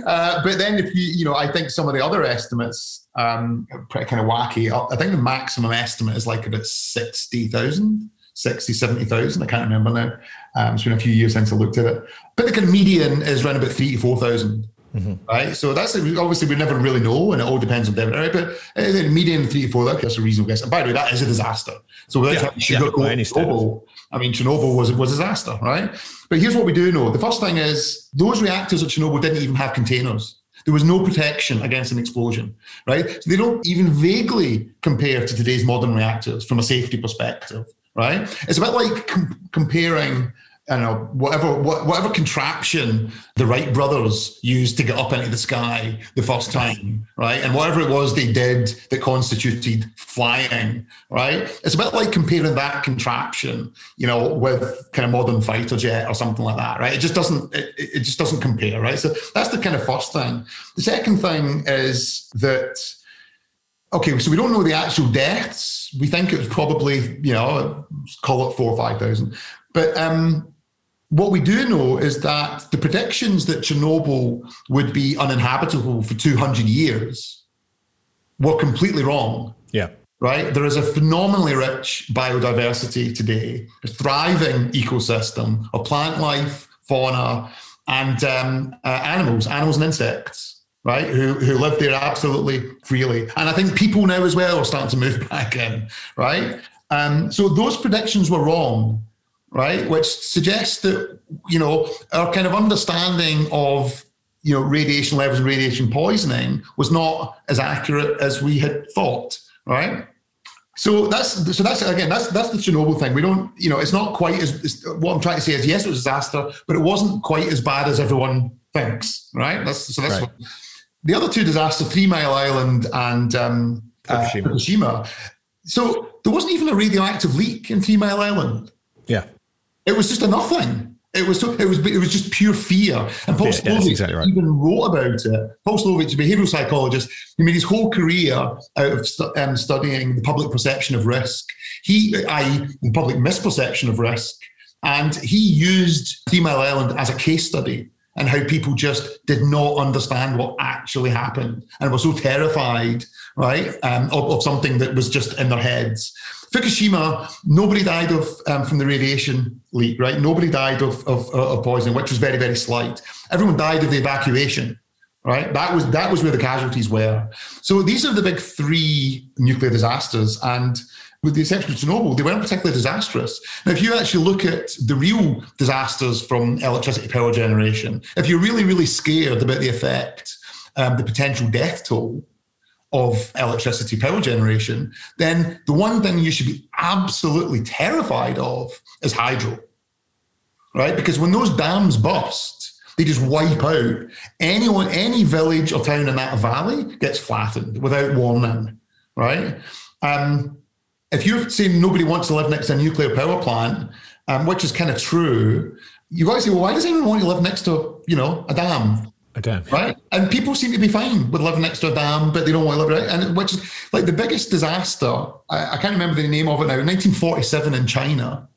Uh, but then, if you you know, I think some of the other estimates um, pretty kind of wacky. I think the maximum estimate is like about sixty thousand. 60, 70,000. I can't remember now. Um, it's been a few years since I looked at it. But the kind of median is around about three to 4,000. Mm-hmm. Right, so that's obviously we never really know, and it all depends on David. Right, but uh, the median three to four, that's a reasonable guess. And by the way, that is a disaster. So without yeah, yeah, Chernobyl, I mean, Chernobyl was was a disaster, right? But here's what we do know: the first thing is those reactors at Chernobyl didn't even have containers. There was no protection against an explosion, right? So they don't even vaguely compare to today's modern reactors from a safety perspective right? It's a bit like com- comparing, I know, whatever whatever contraption the Wright brothers used to get up into the sky the first time, right? And whatever it was they did that constituted flying, right? It's a bit like comparing that contraption, you know, with kind of modern fighter jet or something like that, right? It just doesn't it, it just doesn't compare, right? So that's the kind of first thing. The second thing is that okay, so we don't know the actual deaths. We think it was probably, you know, call it four or 5,000. But um, what we do know is that the predictions that Chernobyl would be uninhabitable for 200 years were completely wrong. Yeah. Right? There is a phenomenally rich biodiversity today, a thriving ecosystem of plant life, fauna, and um, uh, animals, animals and insects right? Who who live there absolutely freely, and I think people now as well are starting to move [LAUGHS] back in, right? Um, so those predictions were wrong, right? Which suggests that you know our kind of understanding of you know radiation levels and radiation poisoning was not as accurate as we had thought, right? So that's so that's again that's that's the Chernobyl thing. We don't you know it's not quite as what I'm trying to say is yes it was a disaster, but it wasn't quite as bad as everyone thinks, right? That's so that's right. what, the other two disasters, Three Mile Island and um, Fukushima. Uh, Fukushima. So there wasn't even a radioactive leak in Three Mile Island. Yeah, it was just a nothing. It was it was it was just pure fear. And Paul yeah, exactly right. even wrote about it. Paul Slovic, a behavioural psychologist, he made his whole career out of um, studying the public perception of risk. He, i.e., the public misperception of risk, and he used Three Mile Island as a case study and how people just did not understand what actually happened and were so terrified, right, um, of, of, something that was just in their heads. Fukushima, nobody died of um, from the radiation leak, right? Nobody died of, of, of poisoning, which was very, very slight. Everyone died of the evacuation right that was that was where the casualties were so these are the big three nuclear disasters and with the exception of Chernobyl, they weren't particularly disastrous. Now, if you actually look at the real disasters from electricity power generation, if you're really, really scared about the effect, um, the potential death toll of electricity power generation, then the one thing you should be absolutely terrified of is hydro, right? Because when those dams bust, they just wipe out anyone, any village or town in that valley gets flattened without warning, right? Um, if you're saying nobody wants to live next to a nuclear power plant, um, which is kind of true, you've got to say, well, why does anyone want to live next to, you know, a dam? A dam. Right? And people seem to be fine with living next to a dam, but they don't want to live right. And which is like the biggest disaster, I, I can't remember the name of it now, 1947 in China,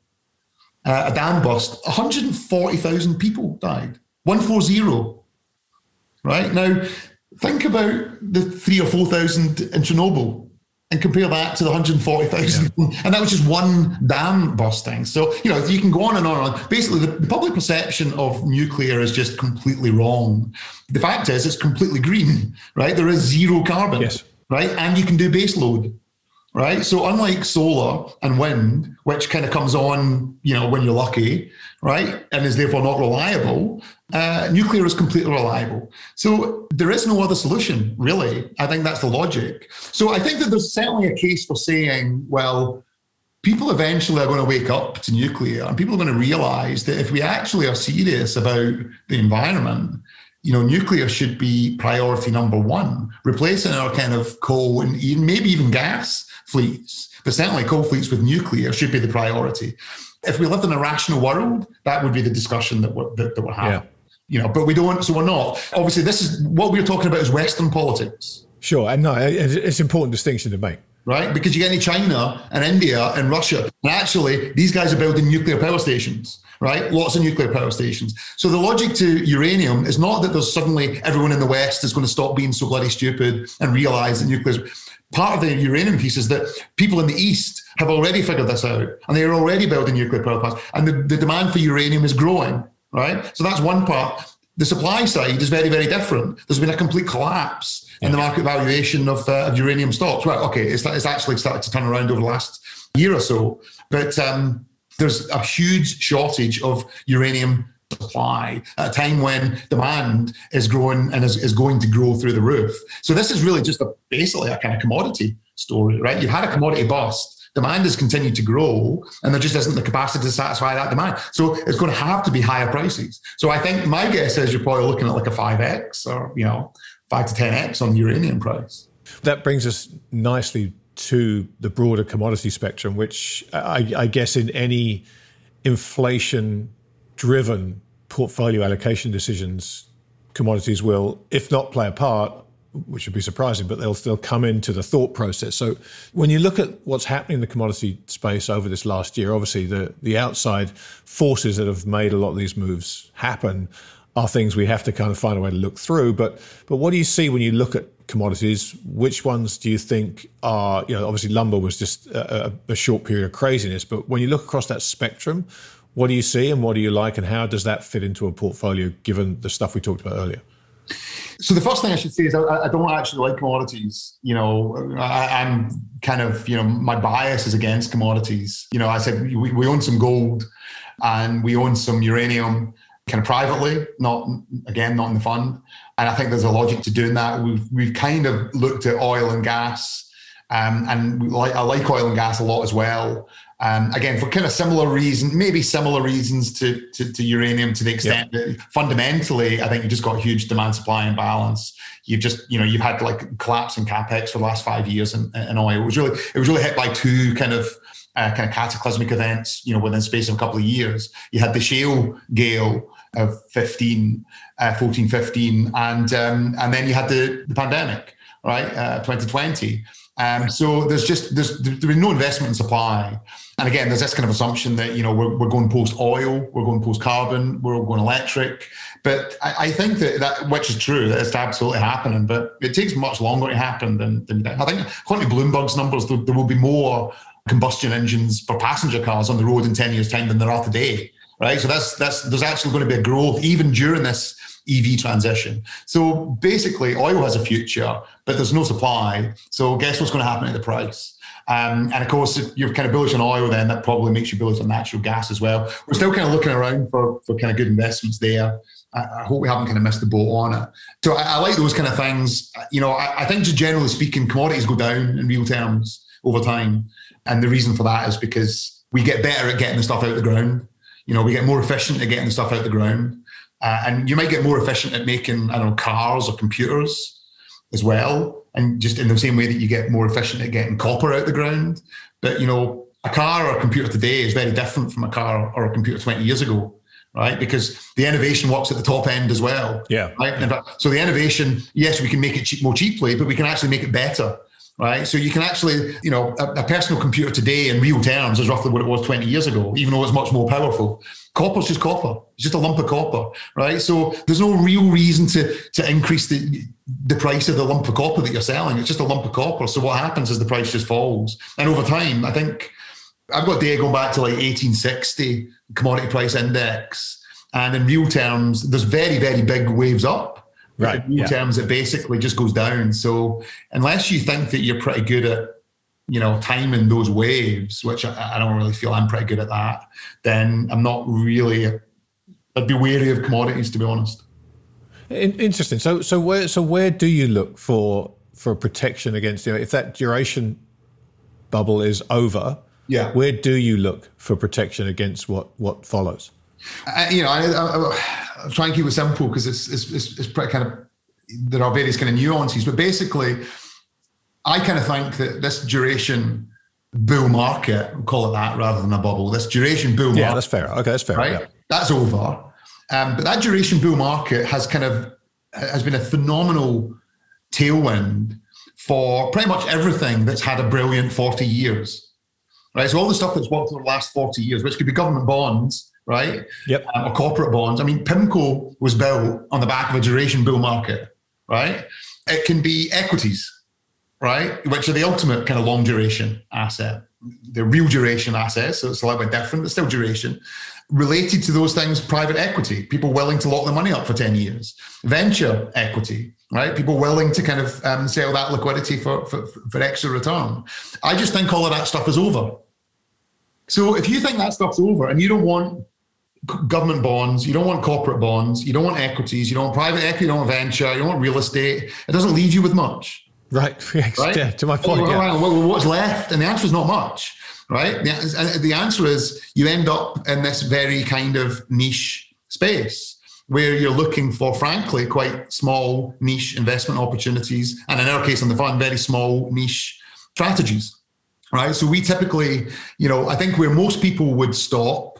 uh, a dam burst, 140,000 people died. 140. Right? Now, think about the three or 4,000 in Chernobyl and compare that to the 140,000. Yeah. And that was just one dam busting. So, you know, you can go on and on and on. Basically, the, the, public perception of nuclear is just completely wrong. The fact is, it's completely green, right? There is zero carbon, yes. right? And you can do base load right? So unlike solar and wind, which kind of comes on, you know, when you're lucky, right, and is therefore not reliable, uh, nuclear is completely reliable. So there is no other solution, really. I think that's the logic. So I think that there's certainly a case for saying, well, people eventually are going to wake up to nuclear, and people are going to realize that if we actually are serious about the environment, you know, nuclear should be priority number one, replacing our kind of coal and maybe even gas fleets, but certainly coal fleets with nuclear should be the priority. If we lived in a rational world, that would be the discussion that we're, that, that we're having. Yeah. You know, but we don't, so we're not. Obviously, this is what we're talking about is Western politics. Sure, and no, it's an important distinction to make right? Because you get in China and India and Russia, and actually these guys are building nuclear power stations, right? Lots of nuclear power stations. So the logic to uranium is not that there's suddenly everyone in the West is going to stop being so bloody stupid and realize that nuclear part of the uranium piece is that people in the East have already figured this out and they're already building nuclear power plants. And the, the demand for uranium is growing, right? So that's one part. The supply side is very, very different. There's been a complete collapse in the market valuation of, uh, of uranium stocks. Right, okay, it's, it's actually started to turn around over the last year or so. But um, there's a huge shortage of uranium supply at a time when demand is growing and is, is going to grow through the roof. So this is really just a basically a kind of commodity story, right? You've had a commodity bust. Demand has continued to grow, and there just isn't the capacity to satisfy that demand. So it's going to have to be higher prices. So I think my guess is you're probably looking at like a five x or you know five to ten x on the uranium price. That brings us nicely to the broader commodity spectrum, which I, I guess in any inflation driven portfolio allocation decisions, commodities will, if not play a part, which would be surprising, but they'll still come into the thought process. So when you look at what's happening in the commodity space over this last year, obviously the, the outside forces that have made a lot of these moves happen are things we have to kind of find a way to look through. But but what do you see when you look at commodities? Which ones do you think are, you know, obviously lumber was just a, a short period of craziness, but when you look across that spectrum, what do you see and what do you like, and how does that fit into a portfolio given the stuff we talked about earlier? So the first thing I should say is I, I don't actually like commodities. You know, I, am kind of you know my bias is against commodities. You know, I said we, we own some gold and we own some uranium kind of privately, not again not in the fund. And I think there's a logic to doing that. We've we've kind of looked at oil and gas, um, and like I like oil and gas a lot as well. Um, again, for kind of similar reasons, maybe similar reasons to, to, to uranium to the extent that fundamentally, I think you've just got huge demand supply imbalance. You've just, you know, you've had like collapse in capex for the last five years in, in oil. It was really, it was really hit by two kind of uh, kind of cataclysmic events, you know, within the space of a couple of years. You had the shale gale of 15, uh, 14, 15, and um, and then you had the, the pandemic right? Uh, 2020. Um, so there's just there's there's been no investment in supply, and again, there's this kind of assumption that you know we're, we're going post oil, we're going post carbon, we're all going electric. But I, I, think that that which is true that it's absolutely happening, but it takes much longer to happen than, than I think. According to Bloomberg's numbers, there, there will be more combustion engines for passenger cars on the road in ten years' time than there are today. Right, so that's that's there's actually going to be a growth even during this EV transition. So basically, oil has a future, but there's no supply. So guess what's going to happen at the price? Um, and of course, if you're kind of bullish on oil, then that probably makes you bullish on natural gas as well. We're still kind of looking around for, for kind of good investments there. I, hope we haven't kind of missed the boat on it. So I, I like those kind of things. You know, I, I think just generally speaking, commodities go down in real terms over time. And the reason for that is because we get better at getting the stuff out of the ground. You know, we get more efficient at getting the stuff out of the ground. Uh, and you might get more efficient at making, I don't know, cars or computers as well. And just in the same way that you get more efficient at getting copper out the ground. But, you know, a car or a computer today is very different from a car or a computer 20 years ago, right? Because the innovation works at the top end as well. Yeah. Right. Fact, so the innovation, yes, we can make it cheap, more cheaply, but we can actually make it better right? So you can actually, you know, a, a, personal computer today in real terms is roughly what it was 20 years ago, even though it's much more powerful. Copper's just copper. It's just a lump of copper, right? So there's no real reason to to increase the the price of the lump of copper that you're selling. It's just a lump of copper. So what happens is the price just falls. And over time, I think I've got data going back to like 1860 commodity price index. And in real terms, there's very, very big waves up Right. In yeah. terms, it basically just goes down. So unless you think that you're pretty good at, you know, timing those waves, which I, I don't really feel I'm pretty good at that, then I'm not really. I'd be wary of commodities, to be honest. Interesting. So, so where, so where do you look for for protection against you know if that duration bubble is over? Yeah. Where do you look for protection against what what follows? I, you know, I, I, I try and keep it simple because it's, it's, it's, it's pretty kind of, there are various kind of nuances, but basically, I kind of think that this duration bull market, we'll call it that rather than a bubble, this duration bull market. Yeah, that's fair. Okay, that's fair. Right? Yeah. That's over. Um, but that duration bull market has kind of, has been a phenomenal tailwind for pretty much everything that's had a brilliant 40 years. Right. So all the stuff that's worked for the last 40 years, which could be government bonds, right? Yep. Um, or corporate bonds. I mean, PIMCO was built on the back of a duration bull market, right? It can be equities, right? Which are the ultimate kind of long duration asset. They're real duration assets, so it's a little bit different, but still duration. Related to those things, private equity, people willing to lock their money up for 10 years. Venture equity, right? People willing to kind of um, sell that liquidity for, for, for extra return. I just think all of that stuff is over. So if you think that stuff's over and you don't want government bonds, you don't want corporate bonds, you don't want equities, you don't want private equity, you don't want venture, you don't want real estate. It doesn't leave you with much. Right. [LAUGHS] right? Yeah, to my point. Well, yeah. well, what's left? And the answer is not much. Right. The, the answer is you end up in this very kind of niche space where you're looking for, frankly, quite small niche investment opportunities. And in our case, on the fund, very small niche strategies. Right. So we typically, you know, I think where most people would stop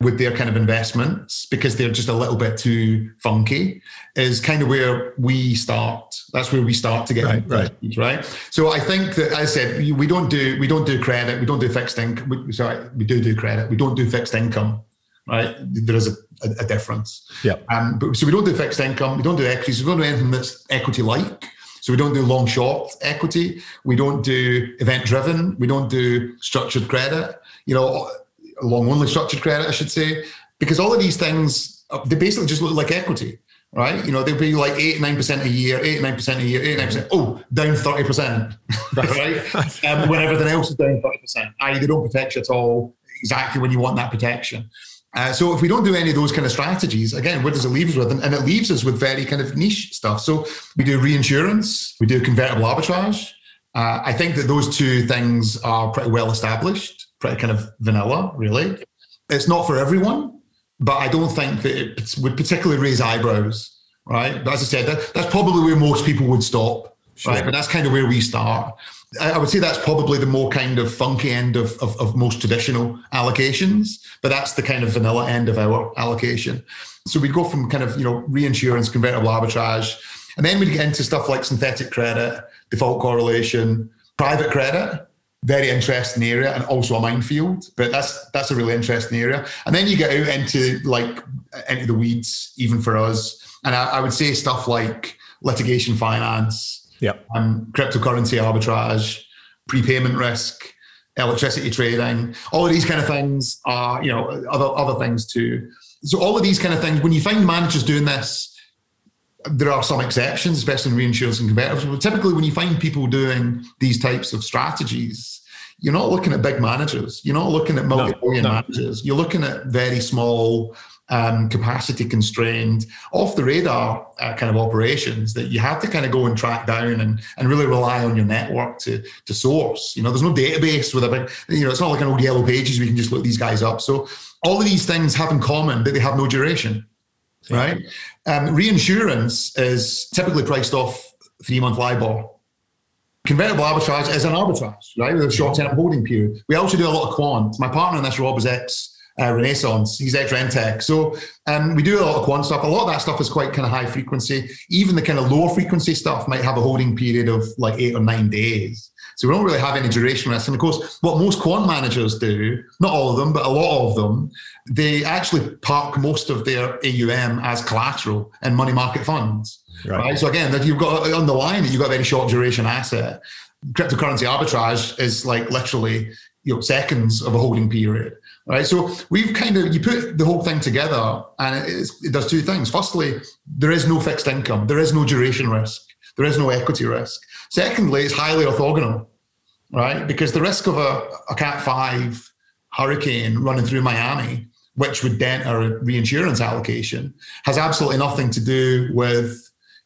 with their kind of investments because they're just a little bit too funky is kind of where we start. That's where we start to get right, right. right? So i think that as i said we don't do we don't do credit we don't do fixed income sorry we do do credit. We don't do fixed income right? There is a, a, a difference. Yeah. Um but so we don't do fixed income we don't do equities we don't do anything that's equity like. So we don't do long short equity. We don't do event driven. We don't do structured credit. You know long only structured credit, I should say, because all of these things they basically just look like equity, right? You know, they'll be like eight nine percent a year, eight nine percent a year, eight nine percent. Oh, down thirty percent, [LAUGHS] right? [LAUGHS] um, when everything else is down thirty percent, i.e., they don't protect you at all exactly when you want that protection. Uh, so if we don't do any of those kind of strategies, again, what does it leave us with? And, and, it leaves us with very kind of niche stuff. So we do reinsurance, we do convertible arbitrage. Uh, I think that those two things are pretty well established pretty kind of vanilla, really. It's not for everyone, but I don't think that it would particularly raise eyebrows, right? But as I said, that, that's probably where most people would stop, sure. right? But that's kind of where we start. I would say that's probably the more kind of funky end of, of, of most traditional allocations, but that's the kind of vanilla end of our allocation. So we'd go from kind of, you know, reinsurance, convertible arbitrage, And then we get into stuff like synthetic credit, default correlation, private credit, very interesting area and also a minefield. But that's that's a really interesting area. And then you get out into like into the weeds, even for us. And I, I would say stuff like litigation finance, yeah, um, cryptocurrency arbitrage, prepayment risk, electricity trading, all of these kind of things are, you know, other other things too. So all of these kind of things, when you find managers doing this, there are some exceptions, especially in reinsurance and competitors. But typically, when you find people doing these types of strategies, you're not looking at big managers. You're not looking at multi-billion no, no. managers. You're looking at very small, um, capacity constrained, off the radar uh, kind of operations that you have to kind of go and track down and, and really rely on your network to to source. You know, there's no database with a big, you know, it's not like an old yellow pages we can just look these guys up. So all of these things have in common that they have no duration right? Um, reinsurance is typically priced off three month LIBOR. Convertible arbitrage is an arbitrage, right? With a short term holding period. We also do a lot of quant. My partner in this, Rob, is ex uh, Renaissance. He's ex Rentec. So um, we do a lot of quant stuff. A lot of that stuff is quite kind of high frequency. Even the kind of lower frequency stuff might have a holding period of like eight or nine days. So we don't really have any duration risk. And of course, what most quant managers do, not all of them, but a lot of them, they actually park most of their AUM as collateral in money market funds. Right. right? So again, that you've got on the line that you've got a very short duration asset. Cryptocurrency arbitrage is like literally you know seconds of a holding period. Right. So we've kind of you put the whole thing together and it does two things. Firstly, there is no fixed income, there is no duration risk, there is no equity risk. Secondly, it's highly orthogonal, right? Because the risk of a, a Cat 5 hurricane running through Miami, which would dent our reinsurance allocation, has absolutely nothing to do with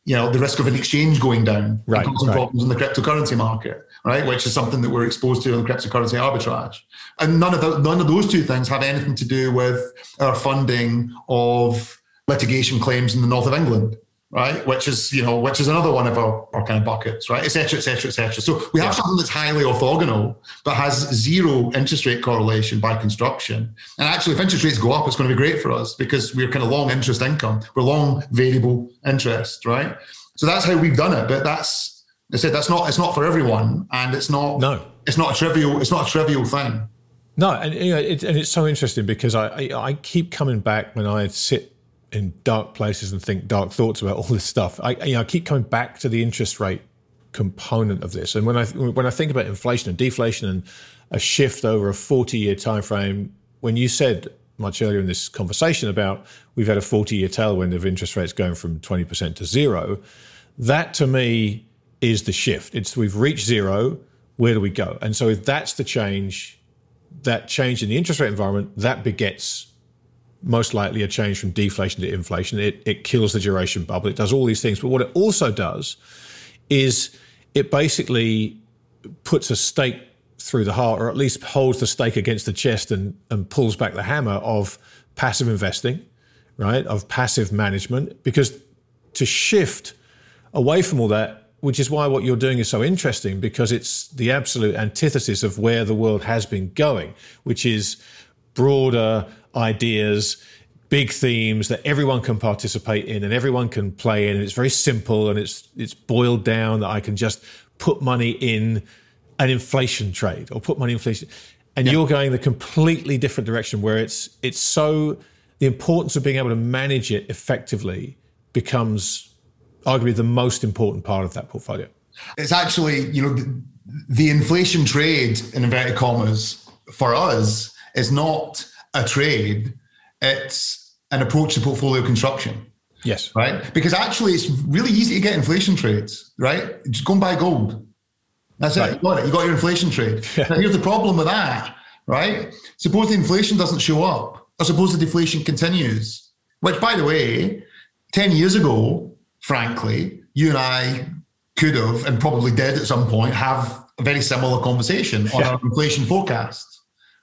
you know the risk of an exchange going down right, causing right. problems in the cryptocurrency market, right? Which is something that we're exposed to in cryptocurrency arbitrage. And none of the, none of those two things have anything to do with our funding of litigation claims in the north of England right? Which is, you know, which is another one of our, our kind of buckets, right? Et cetera, et cetera, et cetera. So we have yeah. something that's highly orthogonal, but has zero interest rate correlation by construction. And actually, if interest rates go up, it's going to be great for us because we're kind of long interest income. We're long variable interest, right? So that's how we've done it. But that's, I said, that's not, it's not for everyone. And it's not, no, it's not a trivial, it's not a trivial thing. No, and you know, it, and it's so interesting because I, I, I keep coming back when I sit in dark places and think dark thoughts about all this stuff. I, you know, I keep coming back to the interest rate component of this, and when I when I think about inflation and deflation and a shift over a forty year time frame, when you said much earlier in this conversation about we've had a forty year tailwind of interest rates going from twenty percent to zero, that to me is the shift. It's we've reached zero. Where do we go? And so if that's the change, that change in the interest rate environment, that begets most likely a change from deflation to inflation. It, it kills the duration bubble. It does all these things. But what it also does is it basically puts a stake through the heart, or at least holds the stake against the chest and, and pulls back the hammer of passive investing, right? Of passive management. Because to shift away from all that, which is why what you're doing is so interesting, because it's the absolute antithesis of where the world has been going, which is broader ideas, big themes that everyone can participate in and everyone can play in. And it's very simple and it's it's boiled down that I can just put money in an inflation trade or put money in inflation. And yeah. you're going the completely different direction where it's it's so the importance of being able to manage it effectively becomes arguably the most important part of that portfolio. It's actually, you know, the, the inflation trade in inverted commas for us is not a trade, it's an approach to portfolio construction. Yes. Right? Because actually, it's really easy to get inflation trades, right? Just go and buy gold. That's right. it. You got it. You got your inflation trade. [LAUGHS] Now, here's the problem with that, right? Suppose the inflation doesn't show up, or suppose the deflation continues, which, by the way, 10 years ago, frankly, you and I could have, and probably did at some point, have a very similar conversation on yeah. our inflation forecast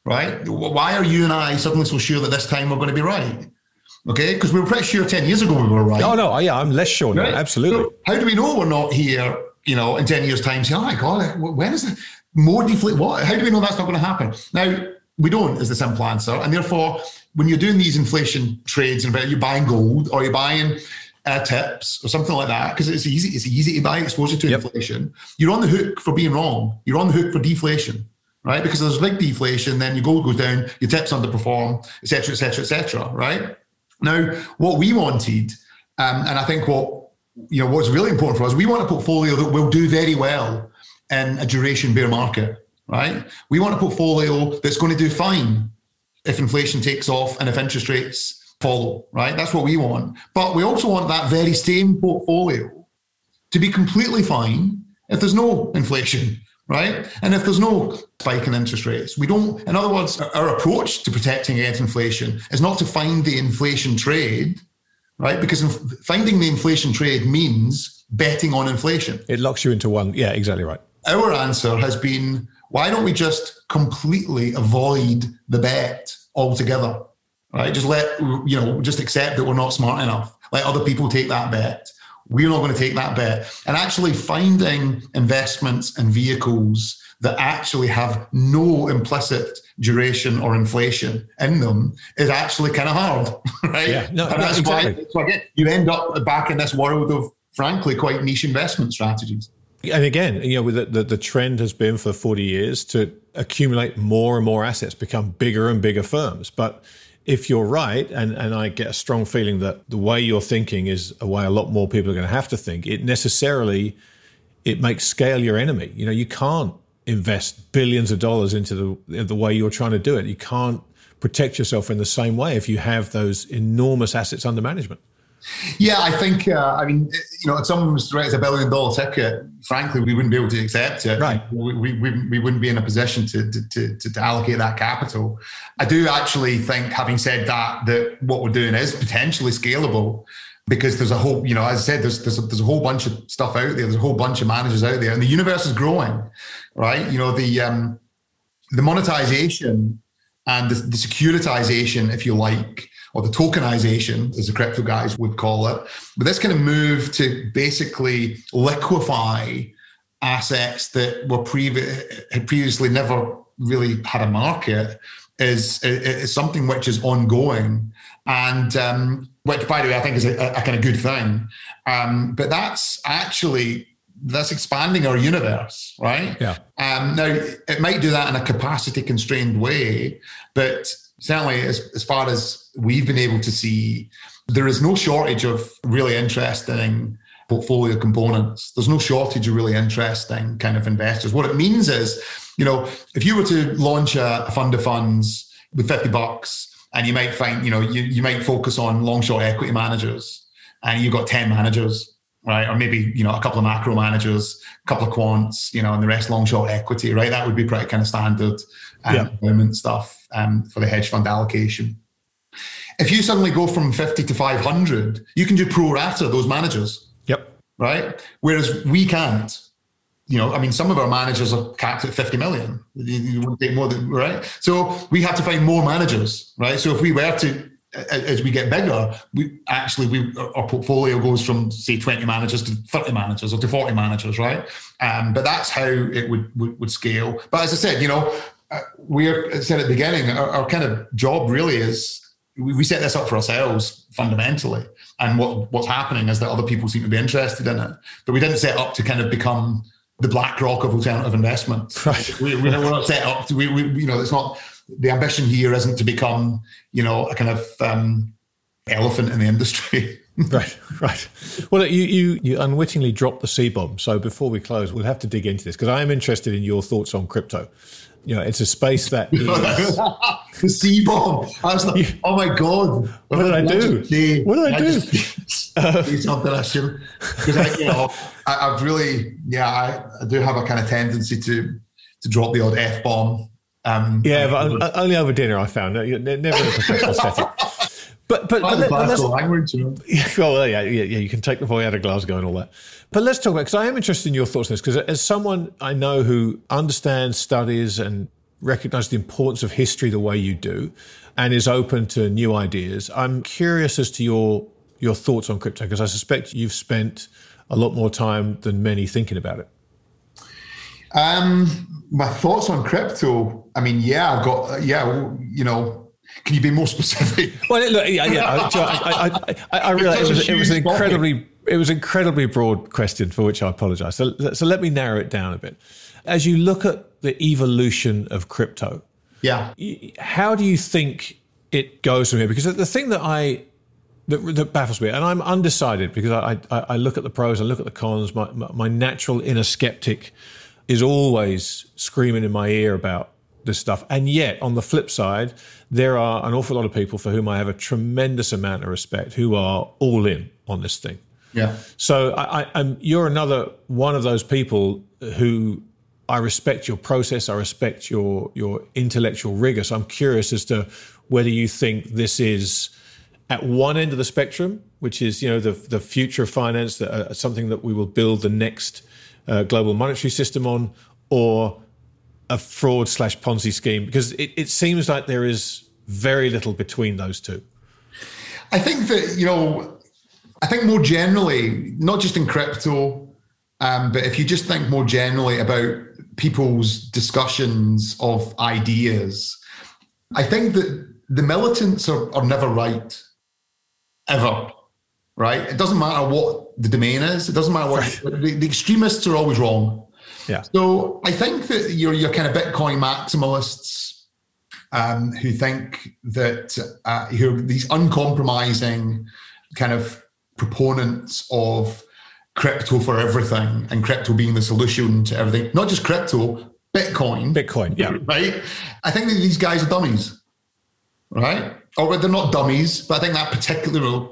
right? Why are you and I suddenly so sure that this time we're going to be right? Okay, because we were pretty sure 10 years ago we were right. Oh, no, yeah, I'm less sure right? now, absolutely. So how do we know we're not here, you know, in 10 years' time saying, oh my God, when is it more deflate? What? How do we know that's not going to happen? Now, we don't, is the simple answer. And therefore, when you're doing these inflation trades and you're buying gold or you're buying uh, tips or something like that because it's easy. It's easy to buy exposure to yep. inflation. You're on the hook for being wrong. You're on the hook for deflation, right? Because there's big deflation, then your gold goes down, your tips underperform, etc., etc., etc. right? Now, what we wanted, um, and I think what you know what's really important for us, we want a portfolio that will do very well in a duration bear market, right? We want a portfolio that's going to do fine if inflation takes off and if interest rates follow, right? That's what we want. But we also want that very same portfolio to be completely fine if there's no inflation, right? And if there's no spike in interest rates. We don't, in other words, our approach to protecting against inflation is not to find the inflation trade, right? Because finding the inflation trade means betting on inflation. It locks you into one. Yeah, exactly right. Our answer has been why don't we just completely avoid the bet altogether? right? Just let, you know, just accept that we're not smart enough. Let other people take that bet. We're not going to take that bet. And actually finding investments and vehicles that actually have no implicit duration or inflation in them is actually kind of hard, [LAUGHS] right? Yeah, no, and that's exactly. why so again, you end up back in this world of, frankly, quite niche investment strategies. And again, you know, the, the, the trend has been for 40 years to accumulate more and more assets, become bigger and bigger firms. But if you're right, and, and I get a strong feeling that the way you're thinking is a way a lot more people are going to have to think, it necessarily it makes scale your enemy. You know, you can't invest billions of dollars into the the way you're trying to do it. You can't protect yourself in the same way if you have those enormous assets under management. Yeah, I think, uh, I mean, you know, if someone was to raise a billion dollar ticket, frankly, we wouldn't be able to accept it. Right. We, we, we, we wouldn't be in a position to, to, to, to, allocate that capital. I do actually think, having said that, that what we're doing is potentially scalable because there's a whole, you know, as I said, there's, there's, a, there's a whole bunch of stuff out there. There's a whole bunch of managers out there and the universe is growing, right? You know, the, um, the monetization and the, the securitization, if you like, or the tokenization, as the crypto guys would call it. But this kind of move to basically liquefy assets that were previ- had previously never really had a market is, is something which is ongoing. And um, which, by the way, I think is a, a kind of good thing. Um, but that's actually that's expanding our universe, right? Yeah. Um, now it might do that in a capacity constrained way, but certainly as, as far as we've been able to see, there is no shortage of really interesting portfolio components. There's no shortage of really interesting kind of investors. What it means is, you know, if you were to launch a fund of funds with 50 bucks and you might find, you know, you, you might focus on long short equity managers and you've got 10 managers, right? Or maybe, you know, a couple of macro managers, a couple of quants, you know, and the rest long short equity, right? That would be pretty kind of standard um, yeah. stuff um, for the hedge fund allocation. If you suddenly go from 50 to 500, you can do pro rata those managers. Yep. Right. Whereas we can't. You know, I mean, some of our managers are capped at 50 million. You wouldn't take more than, right? So we have to find more managers, right? So if we were to, as we get bigger, we actually, we our portfolio goes from, say, 20 managers to 30 managers or to 40 managers, right? Um, but that's how it would, would, would scale. But as I said, you know, uh, we're said at the beginning, our, our, kind of job really is we, we set this up for ourselves fundamentally. And what what's happening is that other people seem to be interested in it, but we didn't set up to kind of become the BlackRock of alternative investment. [LAUGHS] Right. We, we, are not set up to, we, we, you know, it's not, the ambition here isn't to become, you know, a kind of um, elephant in the industry. [LAUGHS] right, right. Well, you, you you unwittingly dropped the C bomb. So before we close, we'll have to dig into this because I am interested in your thoughts on crypto you know, it's a space that [LAUGHS] is the C bomb. I was like, [LAUGHS] oh my god, what, did I do? Say, what did I, I do? Say [LAUGHS] something I should because I, you know, I, have really, yeah, I, I, do have a kind of tendency to to drop the odd f bomb. Um, yeah, but only over dinner. I found never in a professional setting. But but, but, but language, you know. [LAUGHS] well, yeah, yeah, yeah. You can take the boy out of Glasgow and all that. But let's talk about because I am interested in your thoughts on this because as someone I know who understands, studies, and recognizes the importance of history the way you do, and is open to new ideas, I'm curious as to your your thoughts on crypto because I suspect you've spent a lot more time than many thinking about it. Um, my thoughts on crypto. I mean, yeah, I've got yeah, you know Can you be more specific? [LAUGHS] Well, look, yeah, yeah. I, I, I, I realize it was, it was an incredibly, it was incredibly broad question for which I apologise. So, so let me narrow it down a bit. As you look at the evolution of crypto, yeah, how do you think it goes from here? Because the thing that I that, that baffles me, and I'm undecided because I, I, I look at the pros, I look at the cons. My, my natural inner skeptic is always screaming in my ear about this stuff. And yet, on the flip side, there are an awful lot of people for whom I have a tremendous amount of respect who are all in on this thing. Yeah. So I, I, you're another one of those people who I respect your process. I respect your your intellectual rigor. So I'm curious as to whether you think this is at one end of the spectrum, which is you know the the future of finance, that uh, something that we will build the next uh, global monetary system on, or a fraud slash Ponzi scheme? Because it, it seems like there is very little between those two. I think that, you know, I think more generally, not just in crypto, um, but if you just think more generally about people's discussions of ideas, I think that the militants are, are never right, ever. Right? It doesn't matter what the domain is. It doesn't matter what right. the, the extremists are always wrong. Yeah. So I think that you're your kind of Bitcoin maximalists um, who think that uh, who are these uncompromising kind of proponents of crypto for everything and crypto being the solution to everything, not just crypto, Bitcoin. Bitcoin, yeah. Right. I think that these guys are dummies. Right or they're not dummies, but I think that particular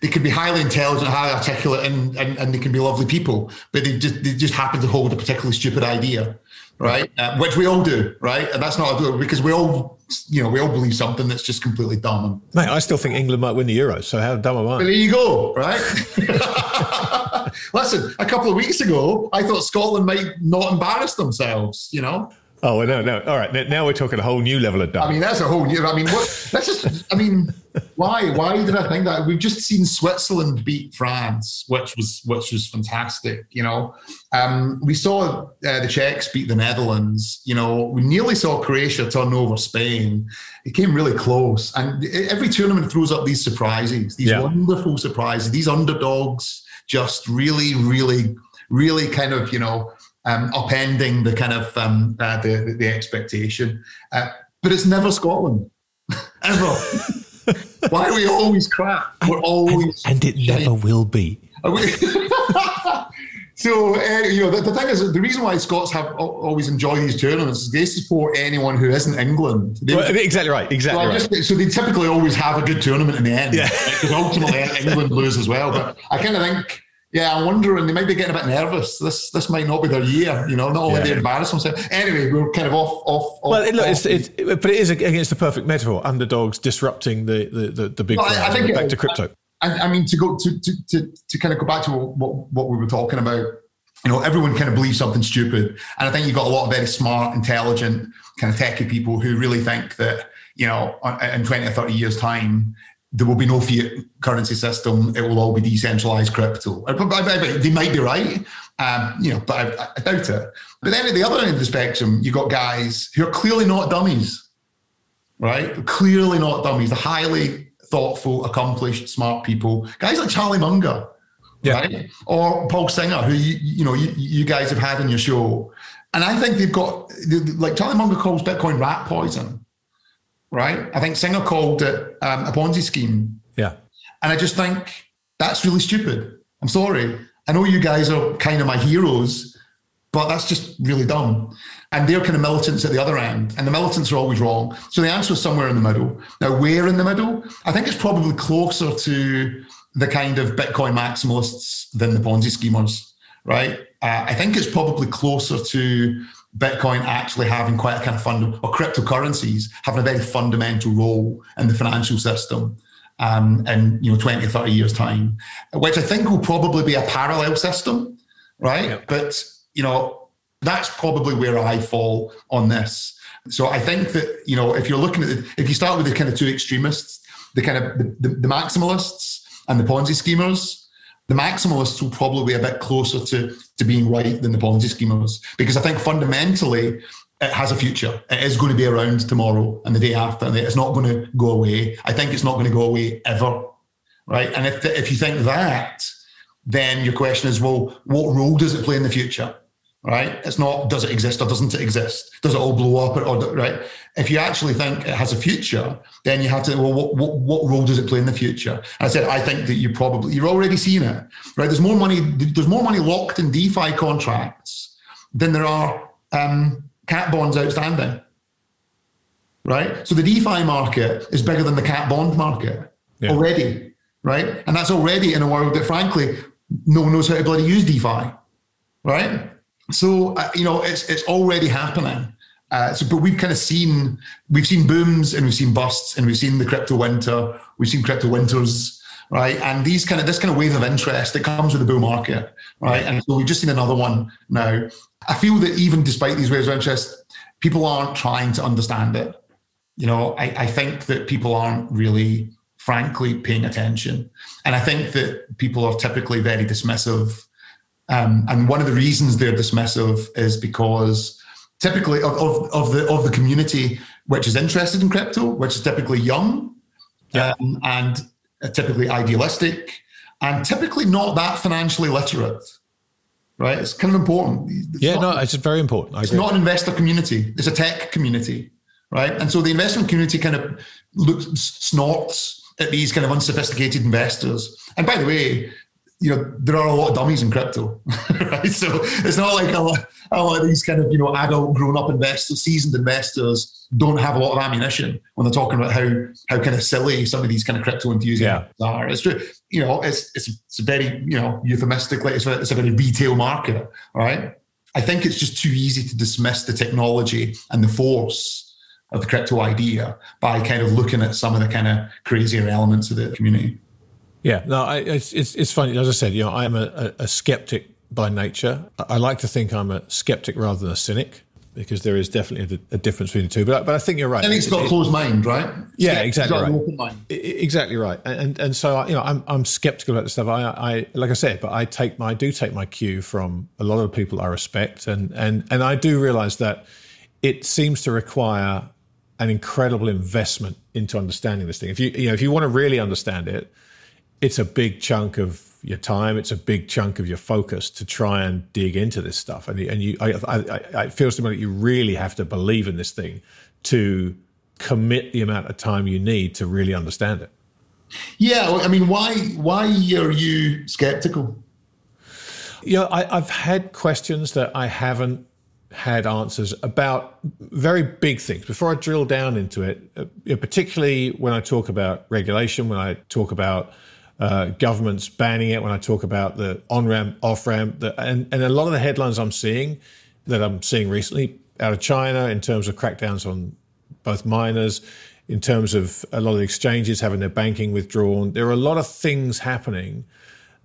they can be highly intelligent, highly articulate, and, and, and they can be lovely people, but they just they just happen to hold a particularly stupid idea, right? Uh, which we all do, right? And that's not a, because we all you know we all believe something that's just completely dumb. Mate, I still think England might win the Euros, so how dumb am I? there you go, right? [LAUGHS] Listen, a couple of weeks ago, I thought Scotland might not embarrass themselves, you know. Oh no, no. All right, now we're talking a whole new level of dumb. I mean, that's a whole new. I mean, what? That's just. I mean, why? Why did I think that? We've just seen Switzerland beat France, which was which was fantastic. You know, um, we saw uh, the Czechs beat the Netherlands. You know, we nearly saw Croatia turn over Spain. It came really close, and every tournament throws up these surprises, these yeah. wonderful surprises, these underdogs. Just really, really, really kind of you know um, upending the kind of um, uh, the, the expectation. Uh, but it's never Scotland, [LAUGHS] ever. [LAUGHS] Why are we always crap? We're always and, and it never will be. [LAUGHS] so uh, you know the, the, thing is the reason why Scots have always enjoy these tournaments is they support anyone who isn't England. They, well, exactly right. Exactly right. Just, so they typically always have a good tournament in the end. Yeah. Because ultimately England lose as well. But I kind of think yeah, I'm wondering they might be getting a bit nervous. This this might not be their year, you know. Not only yeah. they embarrass themselves. Anyway, we're kind of off off. off well, look, it's, it's, but it is against the perfect metaphor. Underdogs disrupting the the the, the big. Well, I, I, think back it, to crypto. I, I, mean, to go to, to to to kind of go back to what what we were talking about. You know, everyone kind of believes something stupid, and I think you've got a lot of very smart, intelligent, kind of techie people who really think that you know, in 20 or 30 years' time, there will be no fiat currency system. It will all be decentralized crypto. They might be right, um, you know, but I, I, doubt it. But then at the other end of the spectrum, you've got guys who are clearly not dummies, right? Clearly not dummies. The highly thoughtful, accomplished, smart people. Guys like Charlie Munger, yeah. right? Or Paul Singer, who you, you know you, you guys have had on your show. And I think they've got like Charlie Munger calls Bitcoin rat poison right? I think Singer called it um, a Ponzi scheme. Yeah. And I just think that's really stupid. I'm sorry. I know you guys are kind of my heroes, but that's just really dumb. And they're kind of militants at the other end, and the militants are always wrong. So the answer is somewhere in the middle. Now, where in the middle? I think it's probably closer to the kind of Bitcoin maximalists than the Ponzi schemers, right? Uh, I think it's probably closer to Bitcoin actually having quite a kind of fund or cryptocurrencies having a very fundamental role in the financial system um, in you know 20 or 30 years time which i think will probably be a parallel system right? But you know that's probably where i fall on this. So i think that you know if you're looking at it if you start with the kind of two extremists the kind of the, the, the maximalists and the ponzi schemers the maximalists will probably be a bit closer to, to being right than the Ponzi schemers because I think fundamentally it has a future. It is going to be around tomorrow and the day after, and it's not going to go away. I think it's not going to go away ever, right? And if if you think that, then your question is, well, what role does it play in the future? Right? It's not does it exist or doesn't it exist? Does it all blow up or, or right? If you actually think it has a future, then you have to well, what, what, what role does it play in the future? And I said I think that you probably you're already seeing it, right? There's more money. There's more money locked in DeFi contracts than there are um, cat bonds outstanding. Right? So the DeFi market is bigger than the cat bond market yeah. already. Right? And that's already in a world that, frankly, no one knows how to bloody use DeFi. Right? So, uh, you know, it's, it's already happening. Uh, so, but we've kind of seen we've seen booms and we've seen busts and we've seen the crypto winter, we've seen crypto winters, right? And these kind of this kind of wave of interest that comes with the bull market, right? And so we've just seen another one now. I feel that even despite these waves of interest, people aren't trying to understand it. You know, I, I think that people aren't really, frankly, paying attention. And I think that people are typically very dismissive. Um, and one of the reasons they're dismissive is because typically of, of, of, the of the community which is interested in crypto, which is typically young yeah. um, and typically idealistic and typically not that financially literate right? It's kind of important. It's yeah, not, no, it's very important. I it's agree. not an investor community; it's a tech community, right? And so the investment community kind of looks snorts at these kind of unsophisticated investors. And by the way, you know there are a lot of dummies in crypto, [LAUGHS] right? So it's not like a lot, a lot of these kind of you know adult, grown-up investors, seasoned investors don't have a lot of ammunition when they're talking about how how kind of silly some of these kind of crypto enthusiasts yeah. are. It's true, you know, it's it's it's very you know euphemistically, it's a, it's a very retail market, right? I think it's just too easy to dismiss the technology and the force of the crypto idea by kind of looking at some of the kind of crazier elements of the community. Yeah, no, I, it's, it's, it's funny. As I said, you know, I'm a, a, a skeptic by nature. I like to think I'm a skeptic rather than a cynic because there is definitely a, a, difference between the two. But but I think you're right. I think it's got closed mind, right? Yeah, exactly right. mind. Exactly right. And and so you know, I'm I'm skeptical about this stuff. I I like I said, but I take my I do take my cue from a lot of people I respect, and and and I do realize that it seems to require an incredible investment into understanding this thing. If you you know if you want to really understand it, it's a big chunk of your time. It's a big chunk of your focus to try and dig into this stuff. And, and you, I, I, I, it feels to me that you really have to believe in this thing to commit the amount of time you need to really understand it. Yeah, I mean, why why are you skeptical? Yeah, I, I've had questions that I haven't had answers about very big things. Before I drill down into it, uh, particularly when I talk about regulation, when I talk about uh, governments banning it, when I talk about the on ramp, off ramp, and, and a lot of the headlines I'm seeing that I'm seeing recently out of China in terms of crackdowns on both miners, in terms of a lot of the exchanges having their banking withdrawn. There are a lot of things happening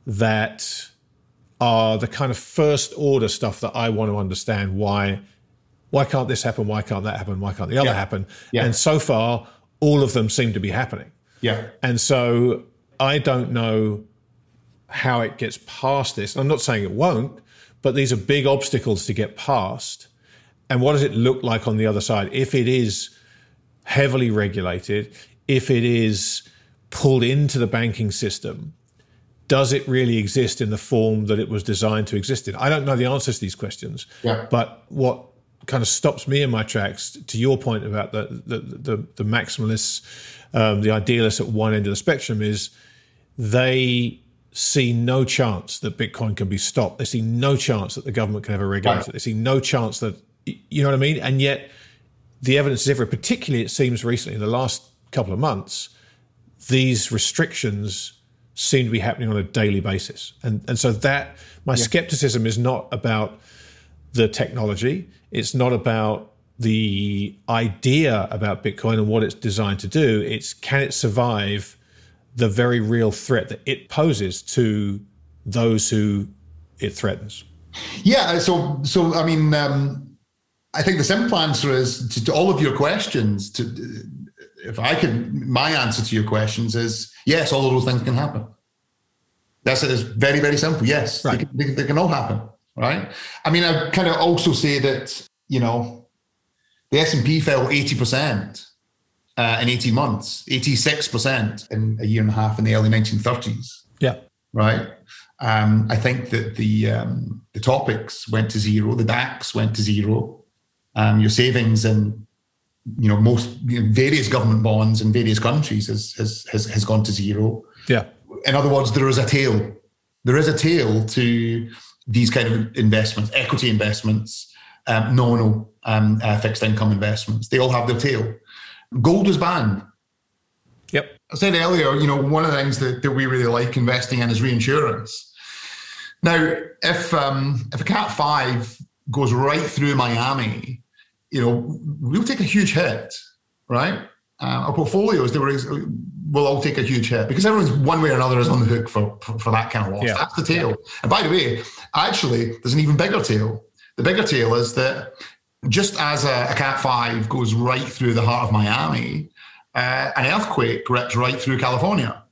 that are the kind of first order stuff that I want to understand why why can't this happen? Why can't that happen? Why can't the other yeah. happen? Yeah. And so far, all of them seem to be happening. Yeah. And so I don't know how it gets past this. I'm not saying it won't, but these are big obstacles to get past. And what does it look like on the other side if it is heavily regulated, if it is pulled into the banking system? Does it really exist in the form that it was designed to exist in? I don't know the answers to these questions. Yeah. But what kind of stops me in my tracks, to your point about the the the, the maximalists, um, the idealists at one end of the spectrum, is they see no chance that Bitcoin can be stopped. They see no chance that the government can ever regulate right. it. They see no chance that, you know what I mean? And yet the evidence is everywhere, particularly it seems recently in the last couple of months, these restrictions seem to be happening on a daily basis. And, and so that, my yeah. skepticism is not about the technology. It's not about the idea about Bitcoin and what it's designed to do. It's can it survive the very real threat that it poses to those who it threatens? Yeah. So, so I mean, um, I think the simple answer is to, to, all of your questions. To, if I can, my answer to your questions is yes. All of those things can happen. That's it. It's very, very simple. Yes, right. they, can, they, they can all happen. Right. I mean, I kind of also say that you know The S&P fell 80% uh, in 18 months, 86% in a year and a half in the early 1930s. Yeah. Right. Um, I think that the um, the TOPIX went to zero, the DAX went to zero. Um, your savings in you know most you know, various government bonds in various countries has, has has has gone to zero. Yeah. In other words, there is a tail. There is a tail to these kind of investments, equity investments, um, nominal um, uh, fixed income investments. They all have their tail. Gold was banned. Yep. I said earlier, you know, one of the things that, that we really like investing in is reinsurance. Now, if um, if a Cat Five goes right through Miami, you know, we'll take a huge hit, right? Uh, our portfolios, they were, will all take a huge hit because everyone's one way or another is on the hook for for, for that kind of loss. Yeah. That's the tail. Yeah. And by the way, actually, there's an even bigger tail. The bigger tail is that just as a, a Cat 5 goes right through the heart of Miami, uh, an earthquake rips right through California,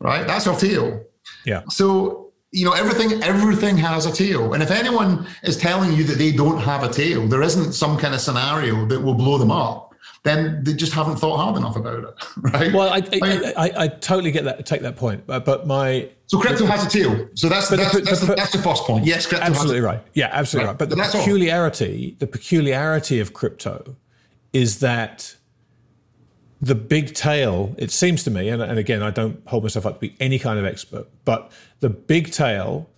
right? That's our tail. Yeah. So, you know, everything everything has a tail. And if anyone is telling you that they don't have a tail, there isn't some kind of scenario that will blow them up then they just haven't thought hard enough about it, [LAUGHS] right? Well, I, I, I, I totally get that, take that point, but, but my so crypto has a tail. So that's that's, the, that's, the, that's, the, first point. Yes, crypto absolutely right. Yeah, absolutely right. right. But the peculiarity, all. the peculiarity of crypto, is that the big tail. It seems to me, and, and again, I don't hold myself up to be any kind of expert, but the big tail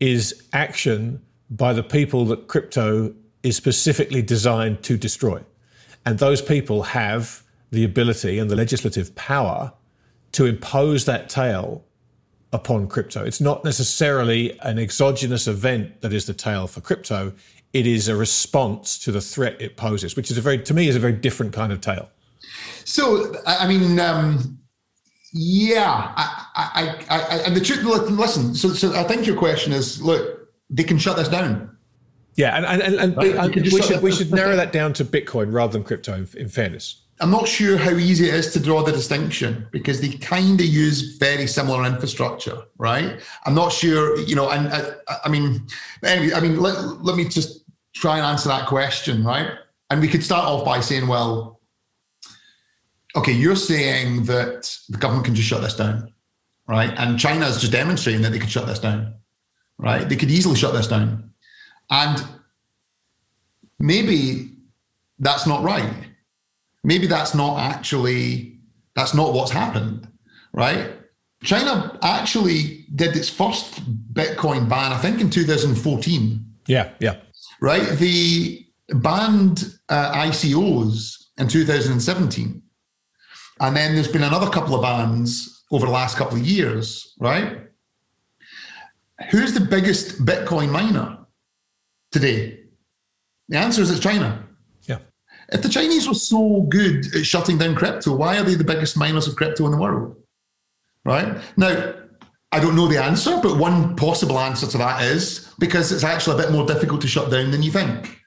is action by the people that crypto is specifically designed to destroy. And those people have the ability and the legislative power to impose that tail upon crypto. It's not necessarily an exogenous event that is the tail for crypto. It is a response to the threat it poses, which is a very, to me, is a very different kind of tail. So, I mean, um, yeah, I, I, I, I, and the truth, listen, so, so I think your question is, look, they can shut this down. Yeah, and and, and, right. and we should we should narrow that down to Bitcoin rather than crypto. In, in, fairness, I'm not sure how easy it is to draw the distinction because they kind of use very similar infrastructure, right? I'm not sure, you know, and I, I mean, anyway, I mean, let, let me just try and answer that question, right? And we could start off by saying, well, okay, you're saying that the government can just shut this down, right? And China is just demonstrating that they could shut this down, right? They could easily shut this down and maybe that's not right. Maybe that's not actually, that's not what's happened, right? China actually did its first Bitcoin ban, I think, in 2014. Yeah, yeah. Right? The banned uh, ICOs in 2017. And then there's been another couple of bans over the last couple of years, right? Who's the biggest Bitcoin miner? Today? The answer is it's China. Yeah. If the Chinese were so good at shutting down crypto, why are they the biggest miners of crypto in the world? Right? Now, I don't know the answer, but one possible answer to that is because it's actually a bit more difficult to shut down than you think.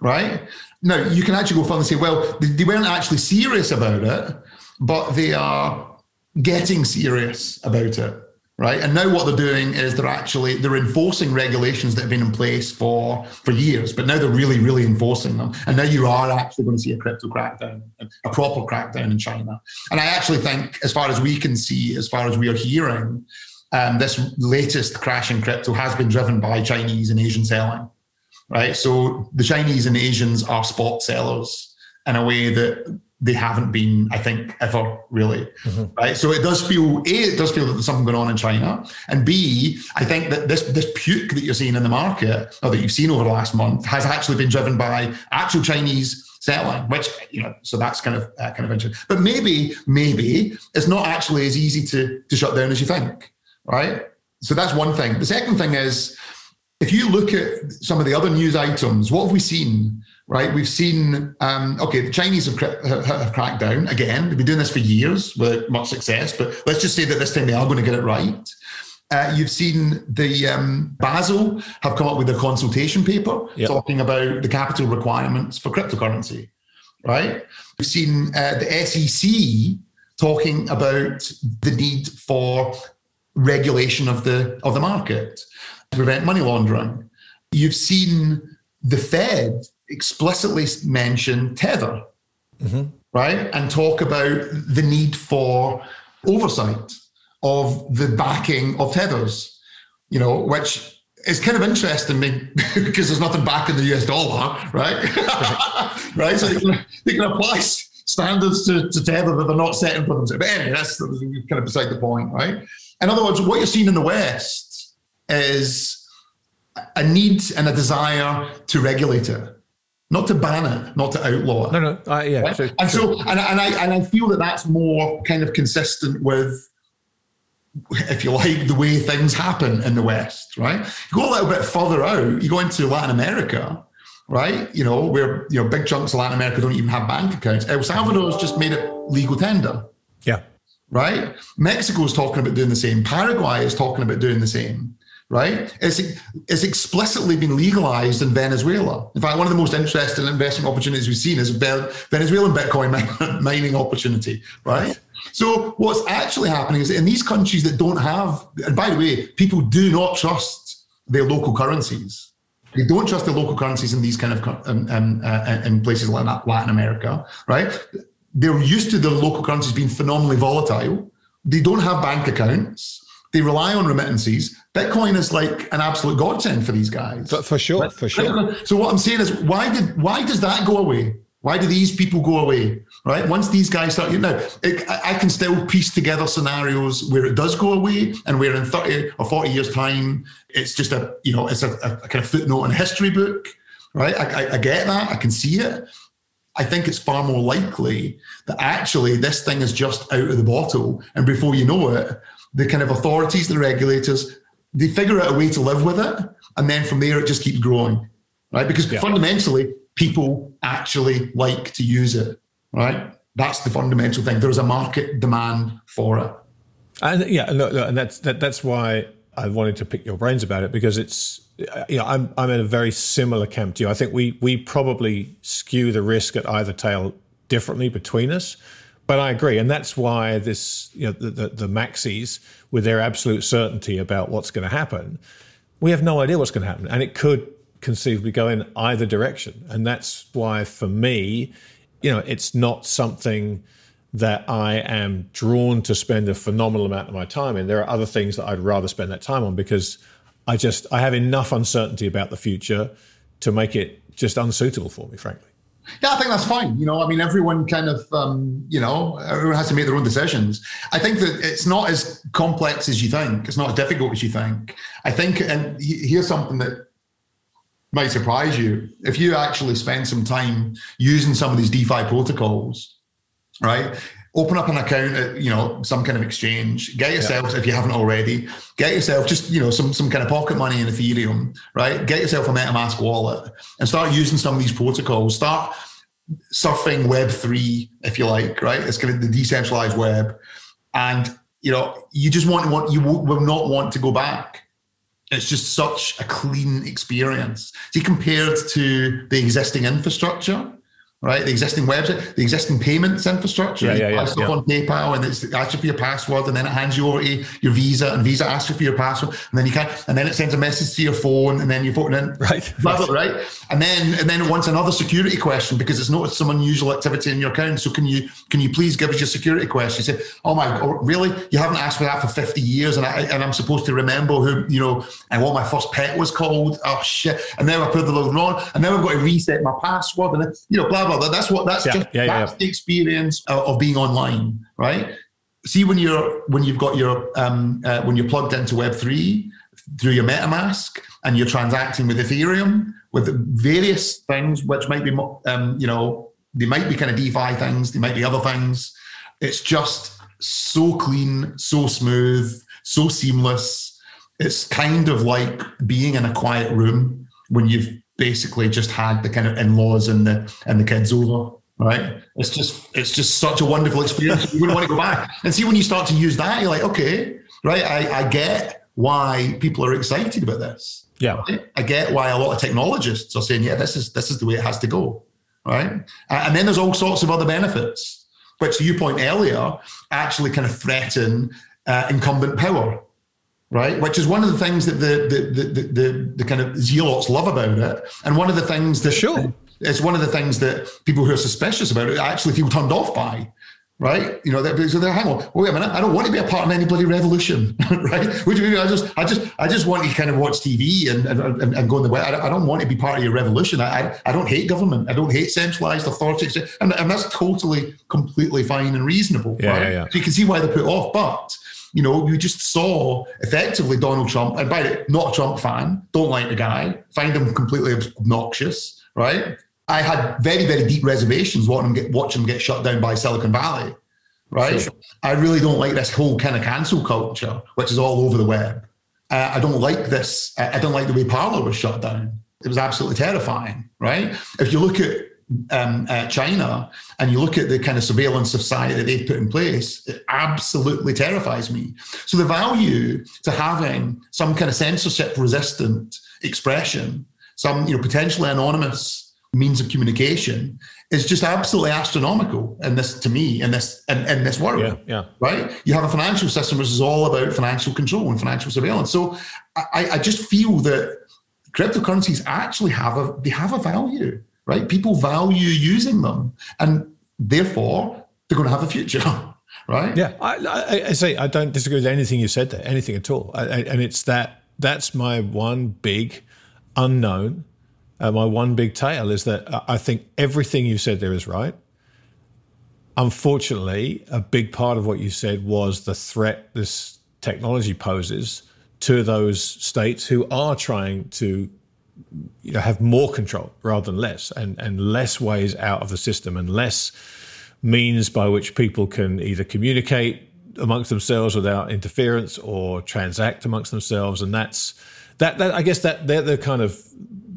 Right? Now, you can actually go further and say, well, they weren't actually serious about it, but they are getting serious about it right? And now what they're doing is they're actually they're enforcing regulations that have been in place for for years, but now they're really really enforcing them. And now you are actually going to see a crypto crackdown, a proper crackdown in China. And I actually think, as far as we can see, as far as we are hearing, um, this latest crash in crypto has been driven by Chinese and Asian selling, right? So the Chinese and Asians are spot sellers in a way that they haven't been, I think, ever really. Mm-hmm. Right. So it does feel A, it does feel that there's something going on in China. And B, I think that this this puke that you're seeing in the market or that you've seen over the last month has actually been driven by actual Chinese selling, which, you know, so that's kind of uh, kind of interesting. But maybe, maybe it's not actually as easy to to shut down as you think. Right. So that's one thing. The second thing is if you look at some of the other news items, what have we seen? Right? We've seen, um, okay, the Chinese have, have, have, cracked down again. They've been doing this for years without much success, but let's just say that this time they are going to get it right. Uh, you've seen the um, Basel have come up with a consultation paper yep. talking about the capital requirements for cryptocurrency, right? We've seen uh, the SEC talking about the need for regulation of the of the market to prevent money laundering. You've seen the Fed explicitly mention tether, mm-hmm. right, and talk about the need for oversight of the backing of tethers, you know, which is kind of interesting [LAUGHS] because there's nothing back in the US dollar, right? [LAUGHS] right. So they can, they can apply standards to, to tether that they're not setting for themselves. But anyway, that's kind of beside the point, right? In other words, what you're seeing in the West is a need and a desire to regulate it not to ban it, not to outlaw it. No, no, uh, yeah. Right? and so, and, and I and I feel that that's more kind of consistent with, if you like, the way things happen in the West, right? You go a little bit further out, you go into Latin America, right? You know, where you know big chunks of Latin America don't even have bank accounts. El Salvador's just made it legal tender. Yeah. Right. Mexico's talking about doing the same. Paraguay is talking about doing the same right? It's, it's explicitly been legalized in Venezuela. In fact, one of the most interesting investment opportunities we've seen is Venezuelan Bitcoin [LAUGHS] mining opportunity, right? So what's actually happening is in these countries that don't have, and by the way, people do not trust their local currencies. They don't trust their local currencies in these kind of um, um, uh, in places like Latin America, right? They're used to the local currencies being phenomenally volatile. They don't have bank accounts they rely on remittances. Bitcoin is like an absolute godsend for these guys. For, for sure, for sure. So what I'm saying is, why did why does that go away? Why do these people go away? Right? Once these guys start, you know, it, I can still piece together scenarios where it does go away, and where in 30 or 40 years' time, it's just a you know, it's a, a kind of footnote in a history book. Right? I, I, I get that. I can see it. I think it's far more likely that actually this thing is just out of the bottle, and before you know it, the kind of authorities, the regulators, they figure out a way to live with it. And then from there, it just keeps growing, right? Because yeah. fundamentally, people actually like to use it, right? That's the fundamental thing. There's a market demand for it. And yeah, look, look, and that's that, that's why I wanted to pick your brains about it because it's you know I'm I'm in a very similar camp to you. I think we we probably skew the risk at either tail differently between us. But I agree, and that's why this, you know, the, the, the maxis with their absolute certainty about what's going to happen, we have no idea what's going to happen, and it could conceivably go in either direction. And that's why, for me, you know, it's not something that I am drawn to spend a phenomenal amount of my time in. There are other things that I'd rather spend that time on because I just I have enough uncertainty about the future to make it just unsuitable for me, frankly. Yeah, I think that's fine. You know, I mean, everyone kind of, um, you know, everyone has to make their own decisions. I think that it's not as complex as you think. It's not as difficult as you think. I think, and here's something that might surprise you. If you actually spend some time using some of these DeFi protocols, right? Open up an account at you know some kind of exchange. Get yourself yeah. if you haven't already get yourself just you know some some kind of pocket money in ethereum right? Get yourself a metamask wallet and start using some of these protocols. Start surfing web 3 if you like right? It's kind of the decentralized web. And you know you just want to want you will not want to go back. It's just such a clean experience. See compared to the existing infrastructure right? The existing website, the existing payments infrastructure. Yeah, yeah, yeah, stuff yeah. on PayPal and it's asks you for your password and then it hands you over to your Visa and Visa asks you for your password and then you can and then it sends a message to your phone and then you put it in. Right. [LAUGHS] Blah, blah, right. And then and then it wants another security question because it's noticed some unusual activity in your account. So can you can you please give us your security question? You say, Oh my god, really? You haven't asked for that for 50 years and I and I'm supposed to remember who, you know, and what my first pet was called. Oh shit. And now I put the logo on and now I've got to reset my password and you know, blah blah blah. That's what that's yeah, just yeah, that's yeah. the experience of, of, being online, right? See when you're when you've got your um, uh, when you're plugged into Web three through your MetaMask and you're transacting with Ethereum with various things, which might be um, you know they might be kind of DeFi things, they might be other things. It's just so clean, so smooth, so seamless. It's kind of like being in a quiet room when you've basically just had the kind of in-laws and the and the kids over right? It's just it's just such a wonderful experience. You wouldn't want to go back. And see when you start to use that you're like okay right i, I get why people are excited about this. Yeah. Right? i get why a lot of technologists are saying yeah this is this is the way it has to go right? And then there's all sorts of other benefits which to you point earlier actually kind of threaten uh, incumbent power right? Which is one of the things that the the the the, the kind of zealots love about it, and one of the things that sure. It's one of the things that people who are suspicious about it actually feel turned off by right? You know, that, so they're hang on, wait a minute, I don't want to be a part of any bloody revolution, [LAUGHS] right? Which I just, I just, I just want to kind of watch TV and and, and go in the way. I, I, don't want to be part of your revolution. I, I, don't hate government. I don't hate centralized authority, and, and that's totally, completely fine and reasonable. Yeah, right? yeah, yeah. So you can see why they're put off, but. You know, you just saw effectively Donald Trump, and by the way, not a Trump fan, don't like the guy, find him completely obnoxious, right? I had very, very deep reservations watching him get, watching him get shut down by Silicon Valley, right? Sure. I really don't like this whole kind of cancel culture, which is all over the web. Uh, I don't like this. I don't like the way Parler was shut down. It was absolutely terrifying, right? If you look at um, uh, China and you look at the kind of surveillance society that they've put in place, it absolutely terrifies me. So the value to having some kind of censorship resistant expression, some you know potentially anonymous means of communication is just absolutely astronomical in this to me in this in, in this world yeah, yeah. right you have a financial system which is all about financial control and financial surveillance so I, I just feel that cryptocurrencies actually have a they have a value right? People value using them and therefore they're going to have a future [LAUGHS] right? Yeah I, I, I, say i don't disagree with anything you said there anything at all. I, and it's that that's my one big unknown uh, my one big tail is that I think everything you said there is right. Unfortunately, a big part of what you said was the threat this technology poses to those states who are trying to you know, have more control rather than less, and, and less ways out of the system, and less means by which people can either communicate amongst themselves without interference or transact amongst themselves. And that's that. that I guess that they're the kind of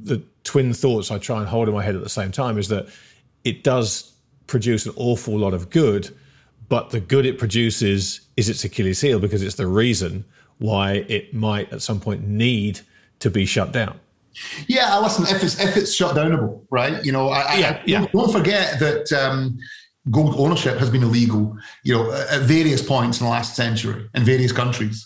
the twin thoughts I try and hold in my head at the same time is that it does produce an awful lot of good, but the good it produces is its Achilles heel because it's the reason why it might at some point need to be shut down. Yeah, listen, if it's if it's shut downable, right? You know, I, yeah, I, yeah. Don't, don't forget that um, gold ownership has been illegal, you know, at various points in the last century in various countries.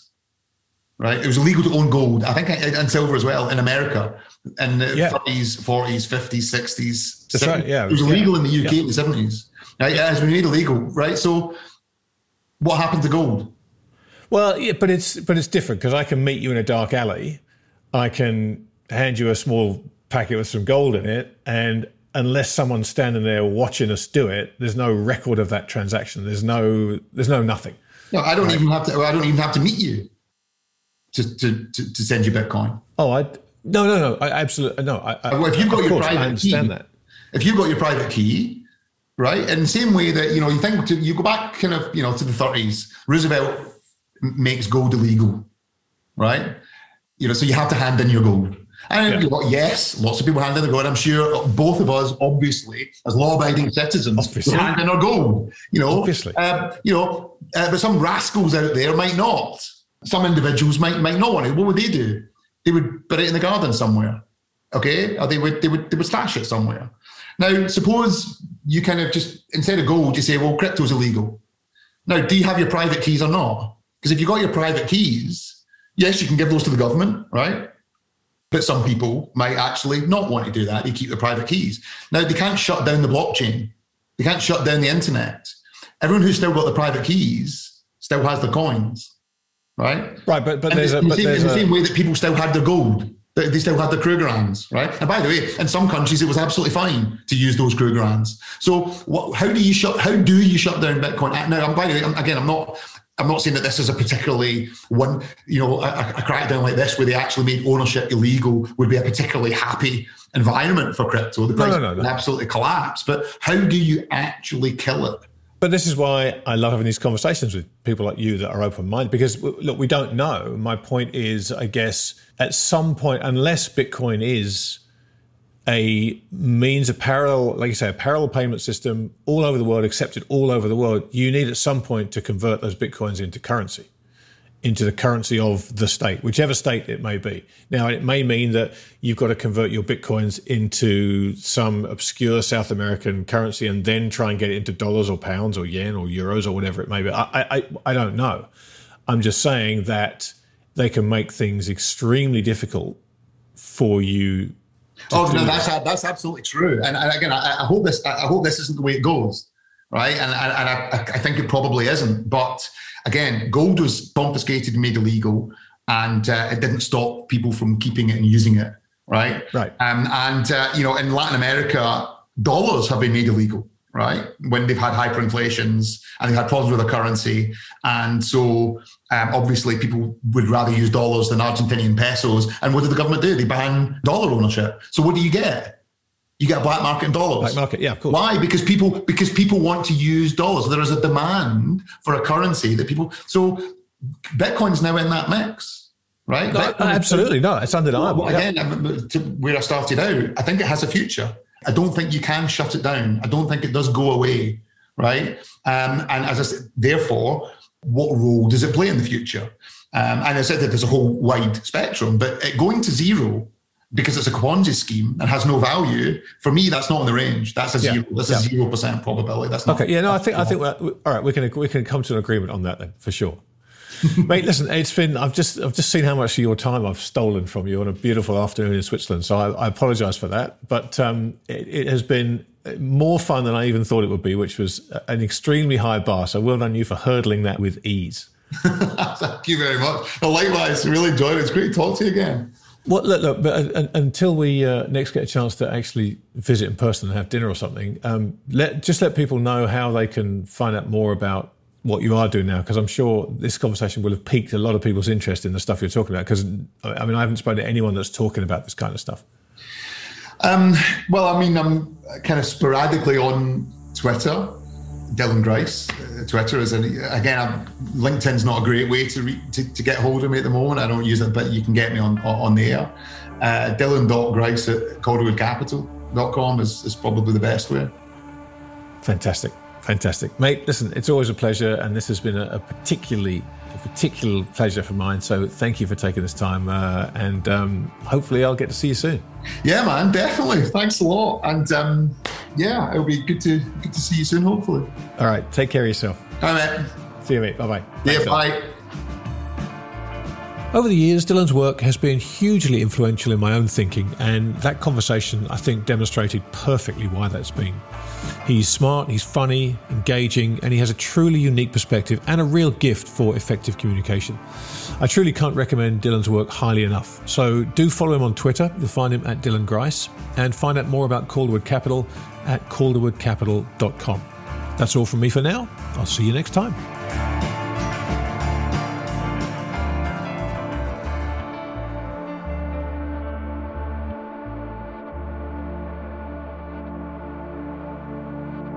Right, it was illegal to own gold, I think, and silver as well in America in the yeah. 30s, 40s, 50s, 60s. That's 70s. right. Yeah, it was illegal in the UK yeah. in the 70s. Right? Yeah, it's been made illegal, right? So, what happened to gold? Well, yeah, but it's but it's different because I can meet you in a dark alley, I can hand you a small packet with some gold in it, and unless someone's standing there watching us do it, there's no record of that transaction. There's no there's no nothing. No, I don't right? even have to. I don't even have to meet you to to to, to send you Bitcoin. Oh, I no, no, no. I absolutely no. I, well, if you've got your course, private key, that. If you've got your private key, right, in the same way that you know, you think to, you go back kind of you know to the thirties, Roosevelt makes gold illegal, right? You know, so you have to hand in your gold. And yeah. you yes, lots of people hand in their gold. I'm sure both of us, obviously, as law-abiding citizens, obviously. hand in our gold. You know, obviously, uh, you know, uh, but some rascals out there might not. Some individuals might might not want it. What would they do? they would put it in the garden somewhere. Okay, or they would they would they would stash it somewhere. Now, suppose you kind of just instead of gold, you say, well, crypto's illegal. Now, do you have your private keys or not? Because if you've got your private keys, yes, you can give those to the government, right? But some people might actually not want to do that. They keep the private keys. Now, they can't shut down the blockchain. They can't shut down the internet. Everyone who's still got the private keys still has the coins right? Right, but but there's a, but the, same, there's in the same way that people still had their gold. They still had the Krugerrands, right? And by the way, in some countries it was absolutely fine to use those Krugerrands. So, what, how do you shut? How do you shut down Bitcoin? Uh, now, by the way, again, I'm not. I'm not saying that this is a particularly one, you know, a, a crackdown like this where they actually made ownership illegal would be a particularly happy environment for crypto. The price no, no, no, would absolutely collapse. But how do you actually kill it? But this is why I love having these conversations with people like you that are open minded because, look, we don't know. My point is, I guess, at some point, unless Bitcoin is a means of parallel, like you say, a parallel payment system all over the world, accepted all over the world, you need at some point to convert those Bitcoins into currency into the currency of the state, whichever state it may be. Now, it may mean that you've got to convert your bitcoins into some obscure South American currency and then try and get it into dollars or pounds or yen or euros or whatever it may be. I, I, I don't know. I'm just saying that they can make things extremely difficult for you Oh no, that's that's absolutely true. And, and again, I, I, hope this I hope this isn't the way it goes, right? And, and, and I, I think it probably isn't. But again, gold was confiscated made illegal, and uh, it didn't stop people from keeping it and using it, right? Right. Um, and uh, you know, in Latin America, dollars have been made illegal right? When they've had hyperinflations and they've had problems with the currency. And so um, obviously people would rather use dollars than Argentinian pesos. And what did the government do? They ban dollar ownership. So what do you get? You get a black market in dollars. Black market, yeah, of course. Why? Because people because people want to use dollars. There is a demand for a currency that people so Bitcoin's now in that mix. Right? No, absolutely. No, it's undeniable. Well, again, yeah. where I started out, I think it has a future. I don't think you can shut it down. I don't think it does go away, right? Um, and as I said, therefore, what role does it play in the future? Um, and I said that there's a whole wide spectrum, but going to zero because it's a Ponzi scheme and has no value. For me, that's not in the range. That's a yeah. zero. That's yeah. a zero percent probability. That's not. Okay. Yeah. No. I think. I think. all right. We can we can come to an agreement on that then for sure. [LAUGHS] Mate, listen, it's been I've just I've just seen how much of your time I've stolen from you on a beautiful afternoon in Switzerland. So I, I apologise for that, but um, it, it, has been more fun than I even thought it would be, which was an extremely high bar. So well done you for hurdling that with ease. [LAUGHS] Thank you very much. Well, likewise, really enjoyed it. It's great to talk to you again. Well, look, look but uh, until we uh, next get a chance to actually visit in person and have dinner or something, um, let just let people know how they can find out more about what you are doing now? Because I'm sure this conversation will have piqued a lot of people's interest in the stuff you're talking about. Because I mean, I haven't spoken to anyone that's talking about this kind of stuff. Um, well, I mean, I'm kind of sporadically on Twitter. Dylan Grice, uh, Twitter is an, again. I'm, LinkedIn's not a great way to, re, to, to get hold of me at the moment. I don't use it, but you can get me on on the air. Uh, Dylan.Grice at calderwoodcapital.com is, is probably the best way. Fantastic. Fantastic, mate. Listen, it's always a pleasure, and this has been a, a particularly a particular pleasure for mine. So thank you for taking this time, uh, and um, hopefully I'll get to see you soon. Yeah, man, definitely. Thanks a lot, and um, yeah, it'll be good to good to see you soon. Hopefully. All right, take care of yourself. All right, mate. See you, mate. Bye bye. Yeah, bye. Over the years, Dylan's work has been hugely influential in my own thinking, and that conversation, I think, demonstrated perfectly why that's been. He's smart, he's funny, engaging, and he has a truly unique perspective and a real gift for effective communication. I truly can't recommend Dylan's work highly enough. So do follow him on Twitter. You'll find him at Dylan Grice, and find out more about Calderwood Capital at calderwoodcapital.com. That's all from me for now. I'll see you next time.